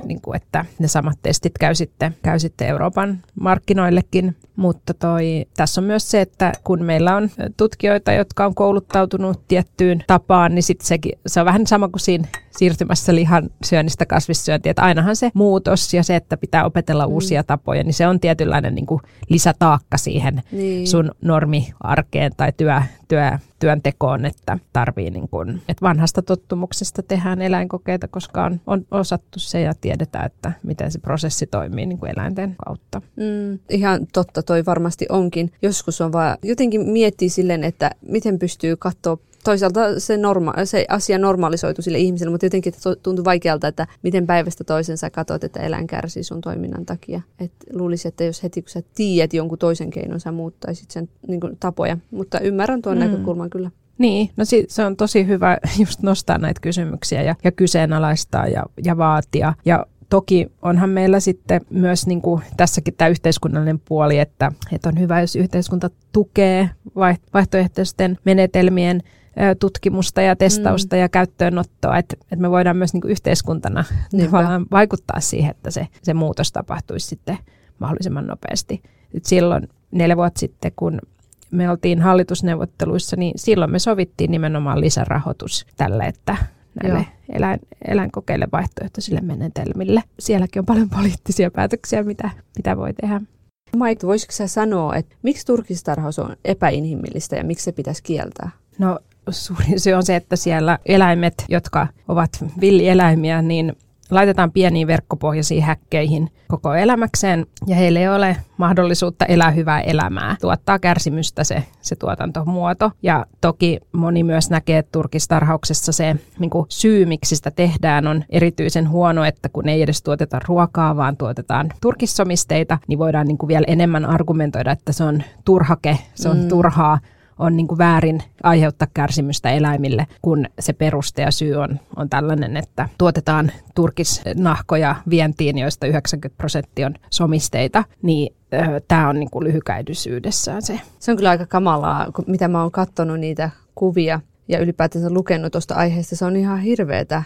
niin kuin, että ne samat testit käy sitten, käy sitten Euroopan markkinoillekin. Mutta toi, tässä on myös se, että kun meillä on tutkijoita, jotka on kouluttautunut tiettyyn tapaan, niin sitten sekin, se on vähän sama kuin siinä siirtymässä lihan syönnistä kasvissyöntiin, että ainahan se muutos ja se, että pitää opetella mm. uusia tapoja, niin se on tietynlainen niin kuin lisätaakka siihen niin. sun normiarkeen tai työ, työ, työntekoon, että tarvii niin kuin, että vanhasta tottumuksesta tehdään eläinkokeita, koska on, on osattu se ja tiedetään, että miten se prosessi toimii niin kuin eläinten kautta. Mm, ihan totta, toi varmasti onkin. Joskus on vaan jotenkin miettii silleen, että miten pystyy katsoa toisaalta se, norma- se asia normalisoitu sille ihmiselle, mutta jotenkin tuntuu vaikealta, että miten päivästä toisen sä katsot, että eläin kärsii sun toiminnan takia. Et luulisi, että jos heti kun sä tiedät jonkun toisen keinon, sä muuttaisit sen niin kuin, tapoja. Mutta ymmärrän tuon mm. näkökulman kyllä. Niin, no se on tosi hyvä just nostaa näitä kysymyksiä ja, ja kyseenalaistaa ja, ja vaatia. Ja toki onhan meillä sitten myös niin kuin tässäkin tämä yhteiskunnallinen puoli, että, että on hyvä, jos yhteiskunta tukee vaihtoehtoisten menetelmien tutkimusta ja testausta mm. ja käyttöönottoa, että, että me voidaan myös niin kuin yhteiskuntana tavallaan vaikuttaa siihen, että se, se muutos tapahtuisi sitten mahdollisimman nopeasti. Et silloin neljä vuotta sitten, kun me oltiin hallitusneuvotteluissa, niin silloin me sovittiin nimenomaan lisärahoitus tälle, että näille eläin, eläinkokeille vaihtoehtoisille menetelmille. Sielläkin on paljon poliittisia päätöksiä, mitä, mitä voi tehdä. Mike, voisitko sä sanoa, että miksi turkistarhaus on epäinhimillistä ja miksi se pitäisi kieltää? No suurin syy on se, että siellä eläimet, jotka ovat villieläimiä, niin laitetaan pieniin verkkopohjaisiin häkkeihin koko elämäkseen ja heille ei ole mahdollisuutta elää hyvää elämää. Tuottaa kärsimystä se, se tuotantomuoto. Ja toki moni myös näkee, että turkistarhauksessa se niin kuin syy, miksi sitä tehdään, on erityisen huono, että kun ei edes tuoteta ruokaa, vaan tuotetaan turkissomisteita, niin voidaan niin kuin vielä enemmän argumentoida, että se on turhake, se on mm. turhaa on niin kuin väärin aiheuttaa kärsimystä eläimille, kun se peruste ja syy on, on tällainen, että tuotetaan turkisnahkoja vientiin, joista 90 prosenttia on somisteita, niin tämä on niin kuin lyhykäidysyydessään se. Se on kyllä aika kamalaa, mitä mä oon katsonut niitä kuvia ja ylipäätänsä lukenut tuosta aiheesta. Se on ihan hirveetä,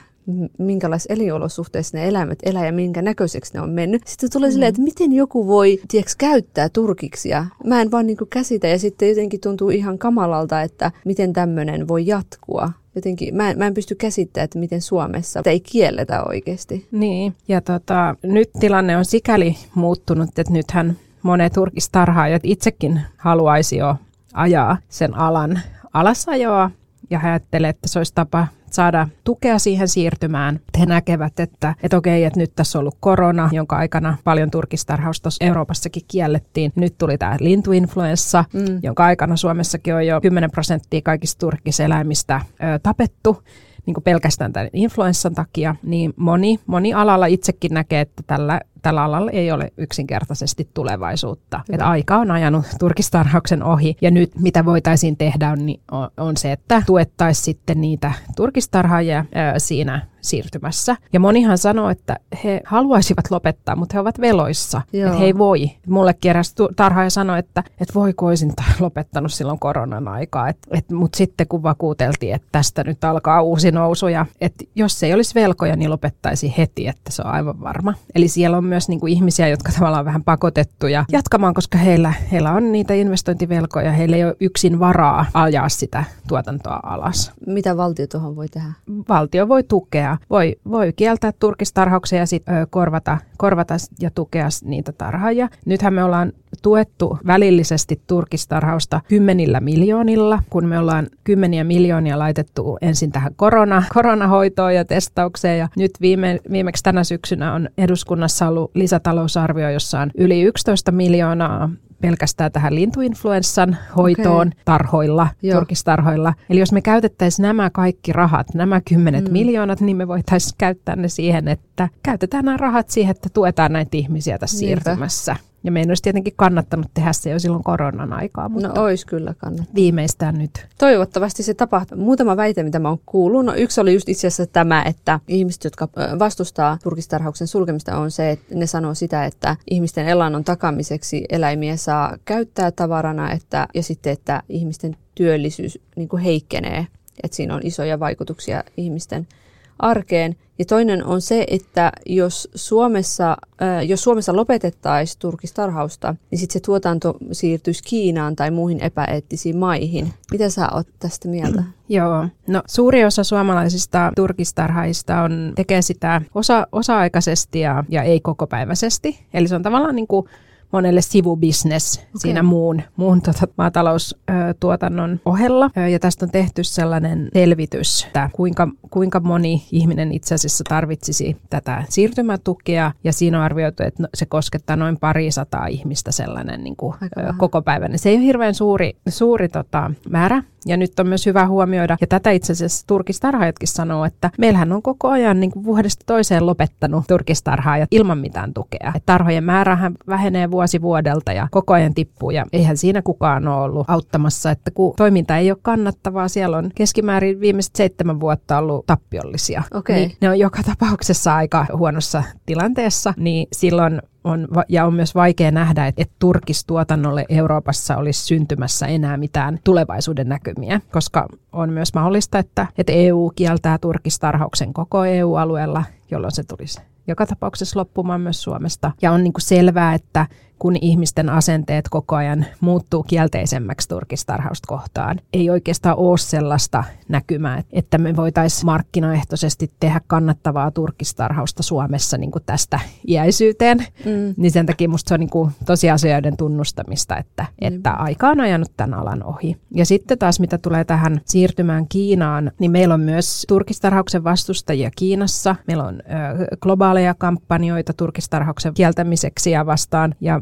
minkälaisissa elinolosuhteissa ne eläimet elää ja minkä näköiseksi ne on mennyt. Sitten tulee mm. silleen, että miten joku voi tiedätkö, käyttää turkiksia. Mä en vaan niin käsitä ja sitten jotenkin tuntuu ihan kamalalta, että miten tämmöinen voi jatkua. Jotenkin, mä en, mä en pysty käsittämään, että miten Suomessa ei kielletä oikeasti. Niin, ja tota, nyt tilanne on sikäli muuttunut, että nythän monet turkistarhaajat itsekin haluaisi jo ajaa sen alan alasajoa ja ajattelee, että se olisi tapa saada tukea siihen siirtymään. He näkevät, että, että okei, että nyt tässä on ollut korona, jonka aikana paljon turkistarhausta Euroopassakin kiellettiin. Nyt tuli tämä lintuinfluenssa, mm. jonka aikana Suomessakin on jo 10 prosenttia kaikista turkiseläimistä ö, tapettu niin kuin pelkästään tämän influenssan takia, niin moni, moni alalla itsekin näkee, että tällä tällä alalla ei ole yksinkertaisesti tulevaisuutta. Että aika on ajanut turkistarhauksen ohi ja nyt mitä voitaisiin tehdä on, niin on, se, että tuettaisiin sitten niitä turkistarhaajia ää, siinä siirtymässä. Ja monihan sanoo, että he haluaisivat lopettaa, mutta he ovat veloissa. Että he ei voi. Mulle eräs tarhaaja sanoi, että, että voi koisin lopettanut silloin koronan aikaa. Et, et, mutta sitten kun vakuuteltiin, että tästä nyt alkaa uusi nousu ja että jos ei olisi velkoja, niin lopettaisi heti, että se on aivan varma. Eli siellä on myös niin kuin ihmisiä, jotka tavallaan vähän pakotettuja jatkamaan, koska heillä, heillä on niitä investointivelkoja, heillä ei ole yksin varaa ajaa sitä tuotantoa alas. Mitä valtio tuohon voi tehdä? Valtio voi tukea. Voi, voi kieltää turkistarhauksia ja sitten korvata, korvata ja tukea niitä tarhaajia. Nythän me ollaan tuettu välillisesti turkistarhausta kymmenillä miljoonilla, kun me ollaan kymmeniä miljoonia laitettu ensin tähän korona, koronahoitoon ja testaukseen. Ja nyt viime, viimeksi tänä syksynä on eduskunnassa ollut lisätalousarvio, jossa on yli 11 miljoonaa pelkästään tähän lintuinfluenssan hoitoon okay. tarhoilla, Joo. turkistarhoilla. Eli jos me käytettäisiin nämä kaikki rahat, nämä kymmenet mm. miljoonat, niin me voitaisiin käyttää ne siihen, että käytetään nämä rahat siihen, että tuetaan näitä ihmisiä tässä Niinpä. siirtymässä. Ja meidän olisi tietenkin kannattanut tehdä se jo silloin koronan aikaa, mutta no, olisi kyllä kannattanut. viimeistään nyt. Toivottavasti se tapahtuu. Muutama väite, mitä mä oon kuullut. No, yksi oli just itse asiassa tämä, että ihmiset, jotka vastustaa turkistarhauksen sulkemista, on se, että ne sanoo sitä, että ihmisten elannon takamiseksi eläimiä saa käyttää tavarana, että, ja sitten, että ihmisten työllisyys niin kuin heikkenee. Että siinä on isoja vaikutuksia ihmisten arkeen. Ja toinen on se, että jos Suomessa, äh, jos Suomessa lopetettaisiin turkistarhausta, niin sitten se tuotanto siirtyisi Kiinaan tai muihin epäeettisiin maihin. Mitä sä oot tästä mieltä? Joo, no suuri osa suomalaisista turkistarhaista on, tekee sitä osa, osa-aikaisesti ja, ja ei kokopäiväisesti. Eli se on tavallaan niin kuin monelle sivubisnes okay. siinä muun, muun tota, maataloustuotannon ohella. Ja tästä on tehty sellainen selvitys, että kuinka, kuinka moni ihminen itse asiassa tarvitsisi tätä siirtymätukea. Ja siinä on arvioitu, että no, se koskettaa noin pari sataa ihmistä sellainen niin kuin, koko päivän. Se ei ole hirveän suuri, suuri tota, määrä, ja nyt on myös hyvä huomioida, ja tätä itse asiassa turkistarhaajatkin sanoo, että meillähän on koko ajan niin kuin vuodesta toiseen lopettanut turkistarhaajat ilman mitään tukea. Et tarhojen määrähän vähenee vuosi vuodelta ja koko ajan tippuu, ja eihän siinä kukaan ole ollut auttamassa, että kun toiminta ei ole kannattavaa, siellä on keskimäärin viimeiset seitsemän vuotta ollut tappiollisia. Okay. Niin ne on joka tapauksessa aika huonossa tilanteessa, niin silloin on, ja on myös vaikea nähdä, että, että turkistuotannolle Euroopassa olisi syntymässä enää mitään tulevaisuuden näkymiä, koska on myös mahdollista, että, että EU kieltää turkistarhauksen koko EU-alueella, jolloin se tulisi joka tapauksessa loppumaan myös Suomesta. Ja on niin kuin selvää, että kun ihmisten asenteet koko ajan muuttuu kielteisemmäksi turkistarhausta kohtaan. Ei oikeastaan ole sellaista näkymää, että me voitaisiin markkinaehtoisesti tehdä kannattavaa turkistarhausta Suomessa niin kuin tästä iäisyyteen. Mm. Niin sen takia musta se on niin kuin tosiasioiden tunnustamista, että, mm. että aika on ajanut tämän alan ohi. Ja sitten taas mitä tulee tähän siirtymään Kiinaan, niin meillä on myös turkistarhauksen vastustajia Kiinassa. Meillä on ö, globaaleja kampanjoita turkistarhauksen kieltämiseksi ja vastaan. Ja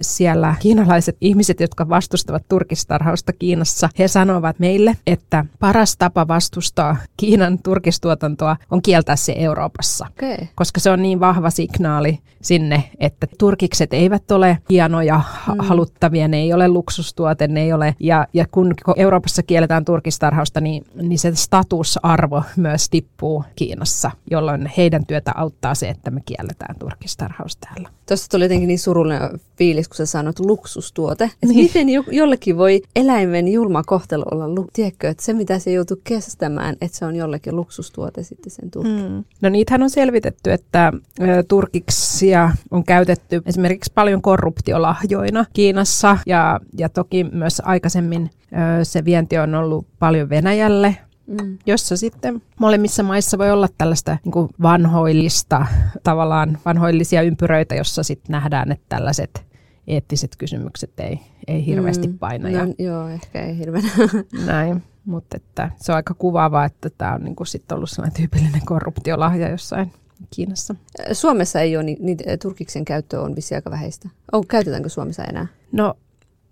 siellä kiinalaiset ihmiset, jotka vastustavat turkistarhausta Kiinassa, he sanovat meille, että paras tapa vastustaa Kiinan turkistuotantoa on kieltää se Euroopassa. Okay. Koska se on niin vahva signaali sinne, että turkikset eivät ole hienoja, mm. haluttavia, ne ei ole luksustuote, ne ei ole. Ja, ja kun Euroopassa kielletään turkistarhausta, niin, niin se statusarvo myös tippuu Kiinassa, jolloin heidän työtä auttaa se, että me kielletään turkistarhaus täällä. Tuosta tuli jotenkin niin surullinen fiilis, kun sä sanot luksustuote. Että niin. miten jo, jollekin voi eläimen julma kohtelu olla, tiedätkö, että se mitä se joutuu kestämään, että se on jollekin luksustuote sitten sen turkki. Hmm. No niitähän on selvitetty, että ö, turkiksia on käytetty esimerkiksi paljon korruptiolahjoina Kiinassa ja, ja toki myös aikaisemmin ö, se vienti on ollut paljon Venäjälle, Mm. jossa sitten molemmissa maissa voi olla tällaista niin vanhoillista, tavallaan vanhoillisia ympyröitä, jossa sitten nähdään, että tällaiset eettiset kysymykset ei, ei hirveästi mm. paina. Ja, no, joo, ehkä ei hirveän. Näin, mutta että se on aika kuvaavaa, että tämä on niin kuin sit ollut sellainen tyypillinen korruptiolahja jossain Kiinassa. Suomessa ei ole, niin, niin turkiksen käyttö on vissi aika vähäistä. On, käytetäänkö Suomessa enää? No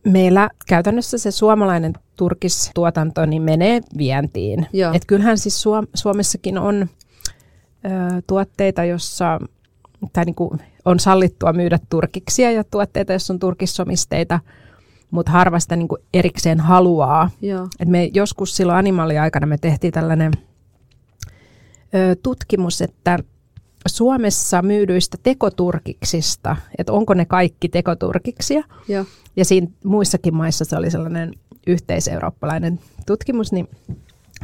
meillä käytännössä se suomalainen turkistuotanto niin menee vientiin. Et kyllähän siis Suom- Suomessakin on ö, tuotteita, jossa tai niin kuin on sallittua myydä turkiksia ja tuotteita, jos on turkissomisteita, mutta harva sitä niin kuin erikseen haluaa. Et me joskus silloin animaaliaikana me tehtiin tällainen ö, tutkimus, että Suomessa myydyistä tekoturkiksista, että onko ne kaikki tekoturkiksia. Joo. Ja siinä muissakin maissa se oli sellainen yhteiseurooppalainen tutkimus, niin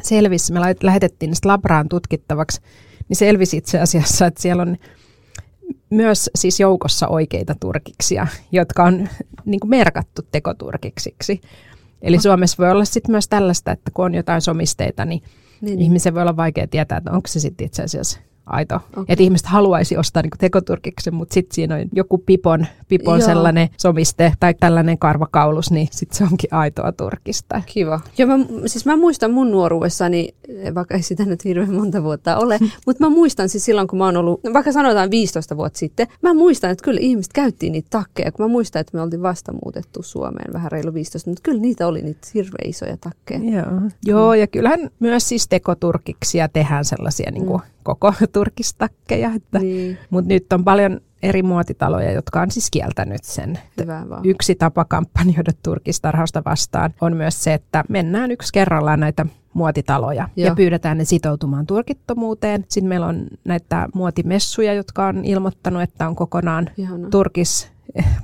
selvisi, me lähetettiin Labraan tutkittavaksi, niin selvisi itse asiassa, että siellä on myös siis joukossa oikeita turkiksia, jotka on niin kuin merkattu tekoturkiksiksi. Eli oh. Suomessa voi olla sitten myös tällaista, että kun on jotain somisteita, niin, niin, niin. ihmisen voi olla vaikea tietää, että onko se sitten itse asiassa aito. Okay. Että ihmiset haluaisi ostaa niin tekoturkiksen, mutta sitten siinä on joku pipon, pipon sellainen somiste tai tällainen karvakaulus, niin sitten se onkin aitoa turkista. Kiva. Ja mä, siis mä muistan mun nuoruudessani, vaikka ei sitä nyt hirveän monta vuotta ole, mutta mä muistan siis silloin, kun mä oon ollut, vaikka sanotaan 15 vuotta sitten, mä muistan, että kyllä ihmiset käytti niitä takkeja, kun mä muistan, että me oltiin vasta muutettu Suomeen vähän reilu 15, mutta kyllä niitä oli niitä hirveän isoja takkeja. Joo, Joo ja kyllähän myös siis tekoturkiksia tehdään sellaisia niin kuin mm koko turkistakkeja. Että, niin. Mutta nyt on paljon eri muotitaloja, jotka on siis kieltänyt sen. Yksi tapa kampanjoida turkistarhausta vastaan on myös se, että mennään yksi kerrallaan näitä muotitaloja Joo. ja pyydetään ne sitoutumaan turkittomuuteen. Sitten meillä on näitä muotimessuja, jotka on ilmoittanut, että on kokonaan Ihana. turkis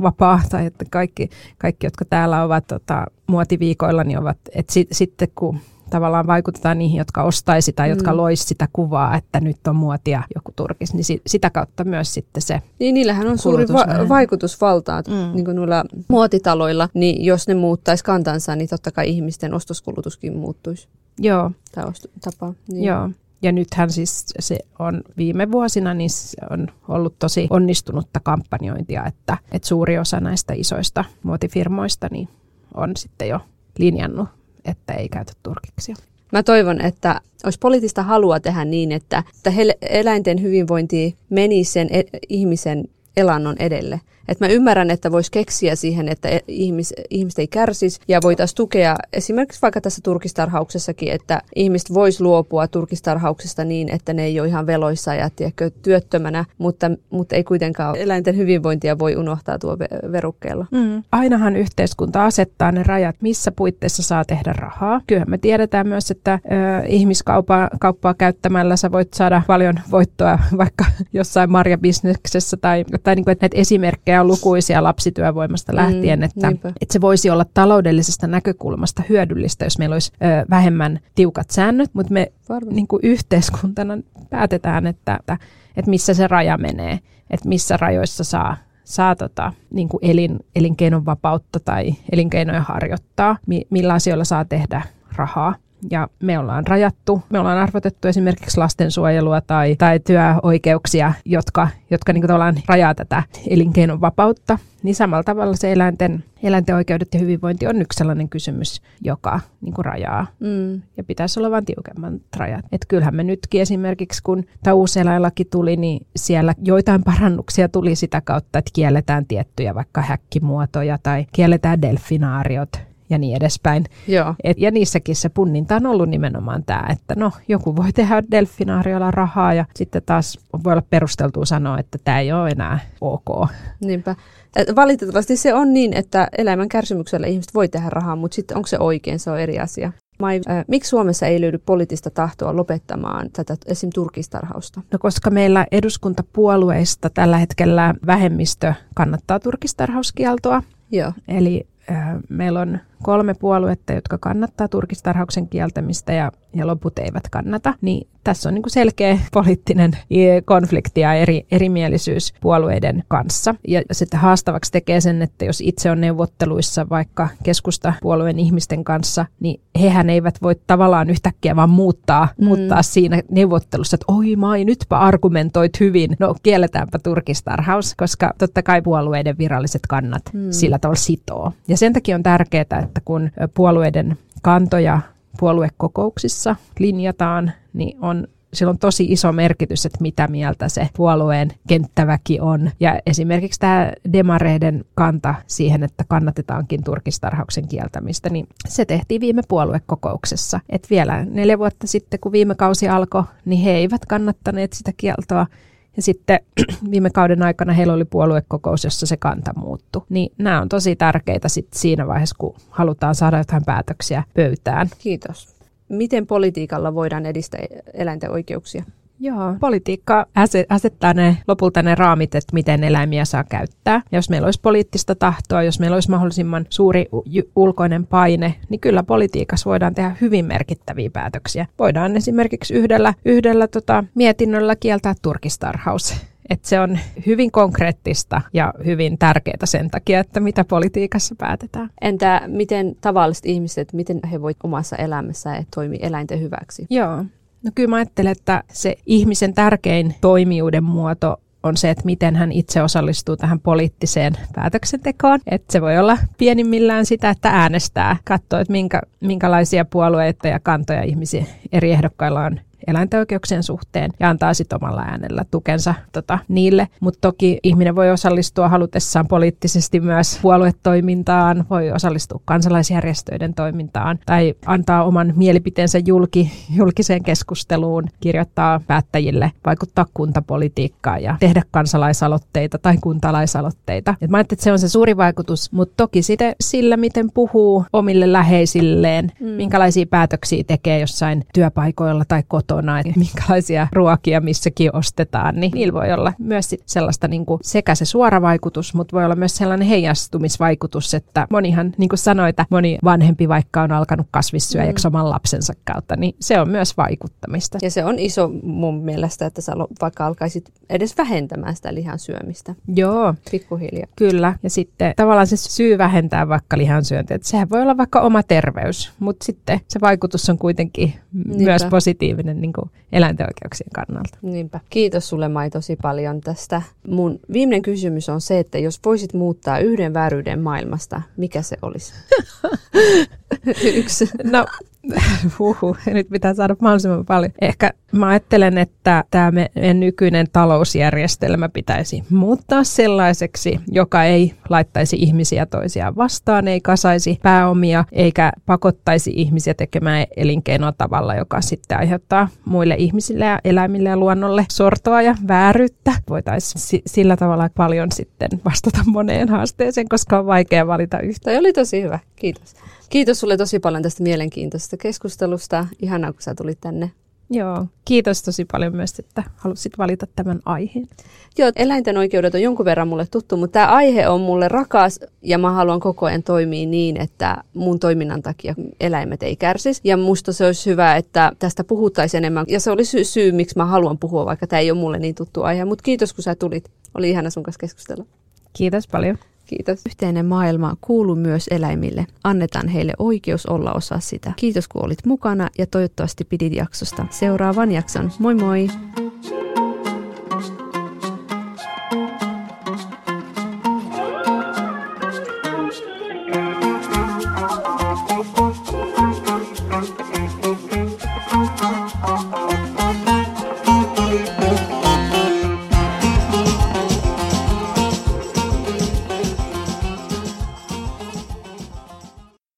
vapaa tai että kaikki, kaikki jotka täällä ovat tota, muotiviikoilla, niin ovat, että sit, sitten kun tavallaan vaikutetaan niihin, jotka ostaisi tai jotka mm. loisi sitä kuvaa, että nyt on muotia joku turkis, niin si- sitä kautta myös sitten se Niin, niillähän on suuri va- vaikutusvaltaa mm. niin kuin noilla muotitaloilla, niin jos ne muuttaisi kantansa, niin totta kai ihmisten ostoskulutuskin muuttuisi. Joo. Tai tapa. Niin. Joo. Ja nythän siis se on viime vuosina niin se on ollut tosi onnistunutta kampanjointia, että, että suuri osa näistä isoista muotifirmoista niin on sitten jo linjannut että ei käytä turkiksia. Mä toivon, että olisi poliittista halua tehdä niin, että, että eläinten hyvinvointi meni sen e- ihmisen elannon edelle. Et mä ymmärrän, että voisi keksiä siihen, että e- ihmis, ihmiset ei kärsisi ja voitaisiin tukea esimerkiksi vaikka tässä turkistarhauksessakin, että ihmiset vois luopua turkistarhauksesta niin, että ne ei ole ihan veloissa ja tiedätkö, työttömänä, mutta, mutta ei kuitenkaan eläinten hyvinvointia voi unohtaa tuo verukkeella. Mm. Ainahan yhteiskunta asettaa ne rajat, missä puitteissa saa tehdä rahaa. Kyllähän me tiedetään myös, että ö, ihmiskauppaa kauppaa käyttämällä sä voit saada paljon voittoa vaikka jossain marjabisneksessä tai, tai niin kuin, että näitä esimerkkejä on lukuisia lapsityövoimasta mm, lähtien, mm, että, että se voisi olla taloudellisesta näkökulmasta hyödyllistä, jos meillä olisi ö, vähemmän tiukat säännöt, mutta me niin kuin yhteiskuntana päätetään, että, että, että missä se raja menee, että missä rajoissa saa saa tota, niin kuin elin, elinkeinon vapautta tai elinkeinoja harjoittaa, mi, millä asioilla saa tehdä rahaa ja me ollaan rajattu, me ollaan arvotettu esimerkiksi lastensuojelua tai, tai työoikeuksia, jotka, jotka niin kuin tavallaan rajaa tätä elinkeinon vapautta, niin samalla tavalla se eläinten, eläinten oikeudet ja hyvinvointi on yksi sellainen kysymys, joka niin kuin rajaa. Mm. Ja pitäisi olla vain tiukemman rajat. Et kyllähän me nytkin esimerkiksi, kun tämä uusi eläinlaki tuli, niin siellä joitain parannuksia tuli sitä kautta, että kielletään tiettyjä vaikka häkkimuotoja tai kielletään delfinaariot ja niin edespäin. Joo. Et, ja niissäkin se punninta on ollut nimenomaan tämä, että no joku voi tehdä delfinaariolla rahaa ja sitten taas voi olla perusteltua sanoa, että tämä ei ole enää ok. Niinpä. Valitettavasti se on niin, että elämän kärsimyksellä ihmiset voi tehdä rahaa, mutta sitten onko se oikein, se on eri asia. Mai, äh, miksi Suomessa ei löydy poliittista tahtoa lopettamaan tätä esim. turkistarhausta? No koska meillä eduskuntapuolueista tällä hetkellä vähemmistö kannattaa turkistarhauskieltoa. Joo. Eli äh, meillä on kolme puoluetta, jotka kannattaa turkistarhauksen kieltämistä ja, ja loput eivät kannata, niin tässä on niin kuin selkeä poliittinen konflikti ja eri, erimielisyys puolueiden kanssa. Ja sitten haastavaksi tekee sen, että jos itse on neuvotteluissa vaikka keskustapuolueen ihmisten kanssa, niin hehän eivät voi tavallaan yhtäkkiä vaan muuttaa, mm. muuttaa siinä neuvottelussa, että oi mai, nytpä argumentoit hyvin, no kielletäänpä turkistarhaus, koska totta kai puolueiden viralliset kannat mm. sillä tavalla sitoo. Ja sen takia on tärkeää, että kun puolueiden kantoja puoluekokouksissa linjataan, niin on sillä on tosi iso merkitys, että mitä mieltä se puolueen kenttäväki on. Ja esimerkiksi tämä demareiden kanta siihen, että kannatetaankin turkistarhauksen kieltämistä, niin se tehtiin viime puoluekokouksessa. Et vielä neljä vuotta sitten, kun viime kausi alkoi, niin he eivät kannattaneet sitä kieltoa. Ja sitten viime kauden aikana heillä oli puoluekokous, jossa se kanta muuttui. Niin nämä on tosi tärkeitä sit siinä vaiheessa, kun halutaan saada jotain päätöksiä pöytään. Kiitos. Miten politiikalla voidaan edistää eläinten oikeuksia? Joo, politiikka asettaa ne, lopulta ne raamit, että miten eläimiä saa käyttää. Ja jos meillä olisi poliittista tahtoa, jos meillä olisi mahdollisimman suuri ulkoinen paine, niin kyllä politiikassa voidaan tehdä hyvin merkittäviä päätöksiä. Voidaan esimerkiksi yhdellä, yhdellä tota, mietinnöllä kieltää turkistarhaus. Et se on hyvin konkreettista ja hyvin tärkeää sen takia, että mitä politiikassa päätetään. Entä miten tavalliset ihmiset, miten he voivat omassa elämässään toimia eläinten hyväksi? Joo, No kyllä mä ajattelen, että se ihmisen tärkein toimijuuden muoto on se, että miten hän itse osallistuu tähän poliittiseen päätöksentekoon. Että se voi olla pienimmillään sitä, että äänestää, katsoo, että minkä, minkälaisia puolueita ja kantoja ihmisiä eri ehdokkailla on eläinten oikeuksien suhteen ja antaa sitten omalla äänellä tukensa tota, niille. Mutta toki ihminen voi osallistua halutessaan poliittisesti myös puoluetoimintaan, voi osallistua kansalaisjärjestöiden toimintaan tai antaa oman mielipiteensä julki, julkiseen keskusteluun, kirjoittaa päättäjille, vaikuttaa kuntapolitiikkaan ja tehdä kansalaisaloitteita tai kuntalaisaloitteita. Et mä että se on se suuri vaikutus, mutta toki sitten sillä, miten puhuu omille läheisilleen, mm. minkälaisia päätöksiä tekee jossain työpaikoilla tai kotona kotona, että minkälaisia ruokia missäkin ostetaan, niin niillä voi olla myös sellaista niin kuin sekä se suora vaikutus, mutta voi olla myös sellainen heijastumisvaikutus, että monihan, niin kuin sanoit, että moni vanhempi vaikka on alkanut kasvissyöjäksi mm. oman lapsensa kautta, niin se on myös vaikuttamista. Ja se on iso mun mielestä, että sä vaikka alkaisit edes vähentämään sitä lihan syömistä. Joo. Pikkuhiljaa. Kyllä. Ja sitten tavallaan se syy vähentää vaikka lihansyöntiä, että sehän voi olla vaikka oma terveys, mutta sitten se vaikutus on kuitenkin Niinpä. myös positiivinen niin kuin eläinten oikeuksien kannalta. Niinpä. Kiitos sulle Mai tosi paljon tästä. Mun viimeinen kysymys on se, että jos voisit muuttaa yhden vääryyden maailmasta, mikä se olisi? Yksi. No, huhu, nyt pitää saada mahdollisimman paljon. Ehkä mä ajattelen, että tämä meidän nykyinen talousjärjestelmä pitäisi muuttaa sellaiseksi, joka ei laittaisi ihmisiä toisiaan vastaan, ei kasaisi pääomia, eikä pakottaisi ihmisiä tekemään elinkeinoa tavalla, joka sitten aiheuttaa muille ihmisille ja eläimille ja luonnolle sortoa ja vääryyttä. Voitaisiin sillä tavalla paljon sitten vastata moneen haasteeseen, koska on vaikea valita yhtä. Toi oli tosi hyvä, kiitos. Kiitos sulle tosi paljon tästä mielenkiintoisesta keskustelusta. Ihanaa, kun sä tulit tänne. Joo, kiitos tosi paljon myös, että halusit valita tämän aiheen. Joo, eläinten oikeudet on jonkun verran mulle tuttu, mutta tämä aihe on mulle rakas ja mä haluan koko ajan toimia niin, että mun toiminnan takia eläimet ei kärsisi. Ja musta se olisi hyvä, että tästä puhuttaisiin enemmän. Ja se oli syy, syy miksi mä haluan puhua, vaikka tämä ei ole mulle niin tuttu aihe. Mutta kiitos, kun sä tulit. Oli ihana sun kanssa keskustella. Kiitos paljon. Kiitos. Yhteinen maailma kuuluu myös eläimille. Annetaan heille oikeus olla osa sitä. Kiitos kun olit mukana ja toivottavasti pidit jaksosta. Seuraavan jakson. Moi moi!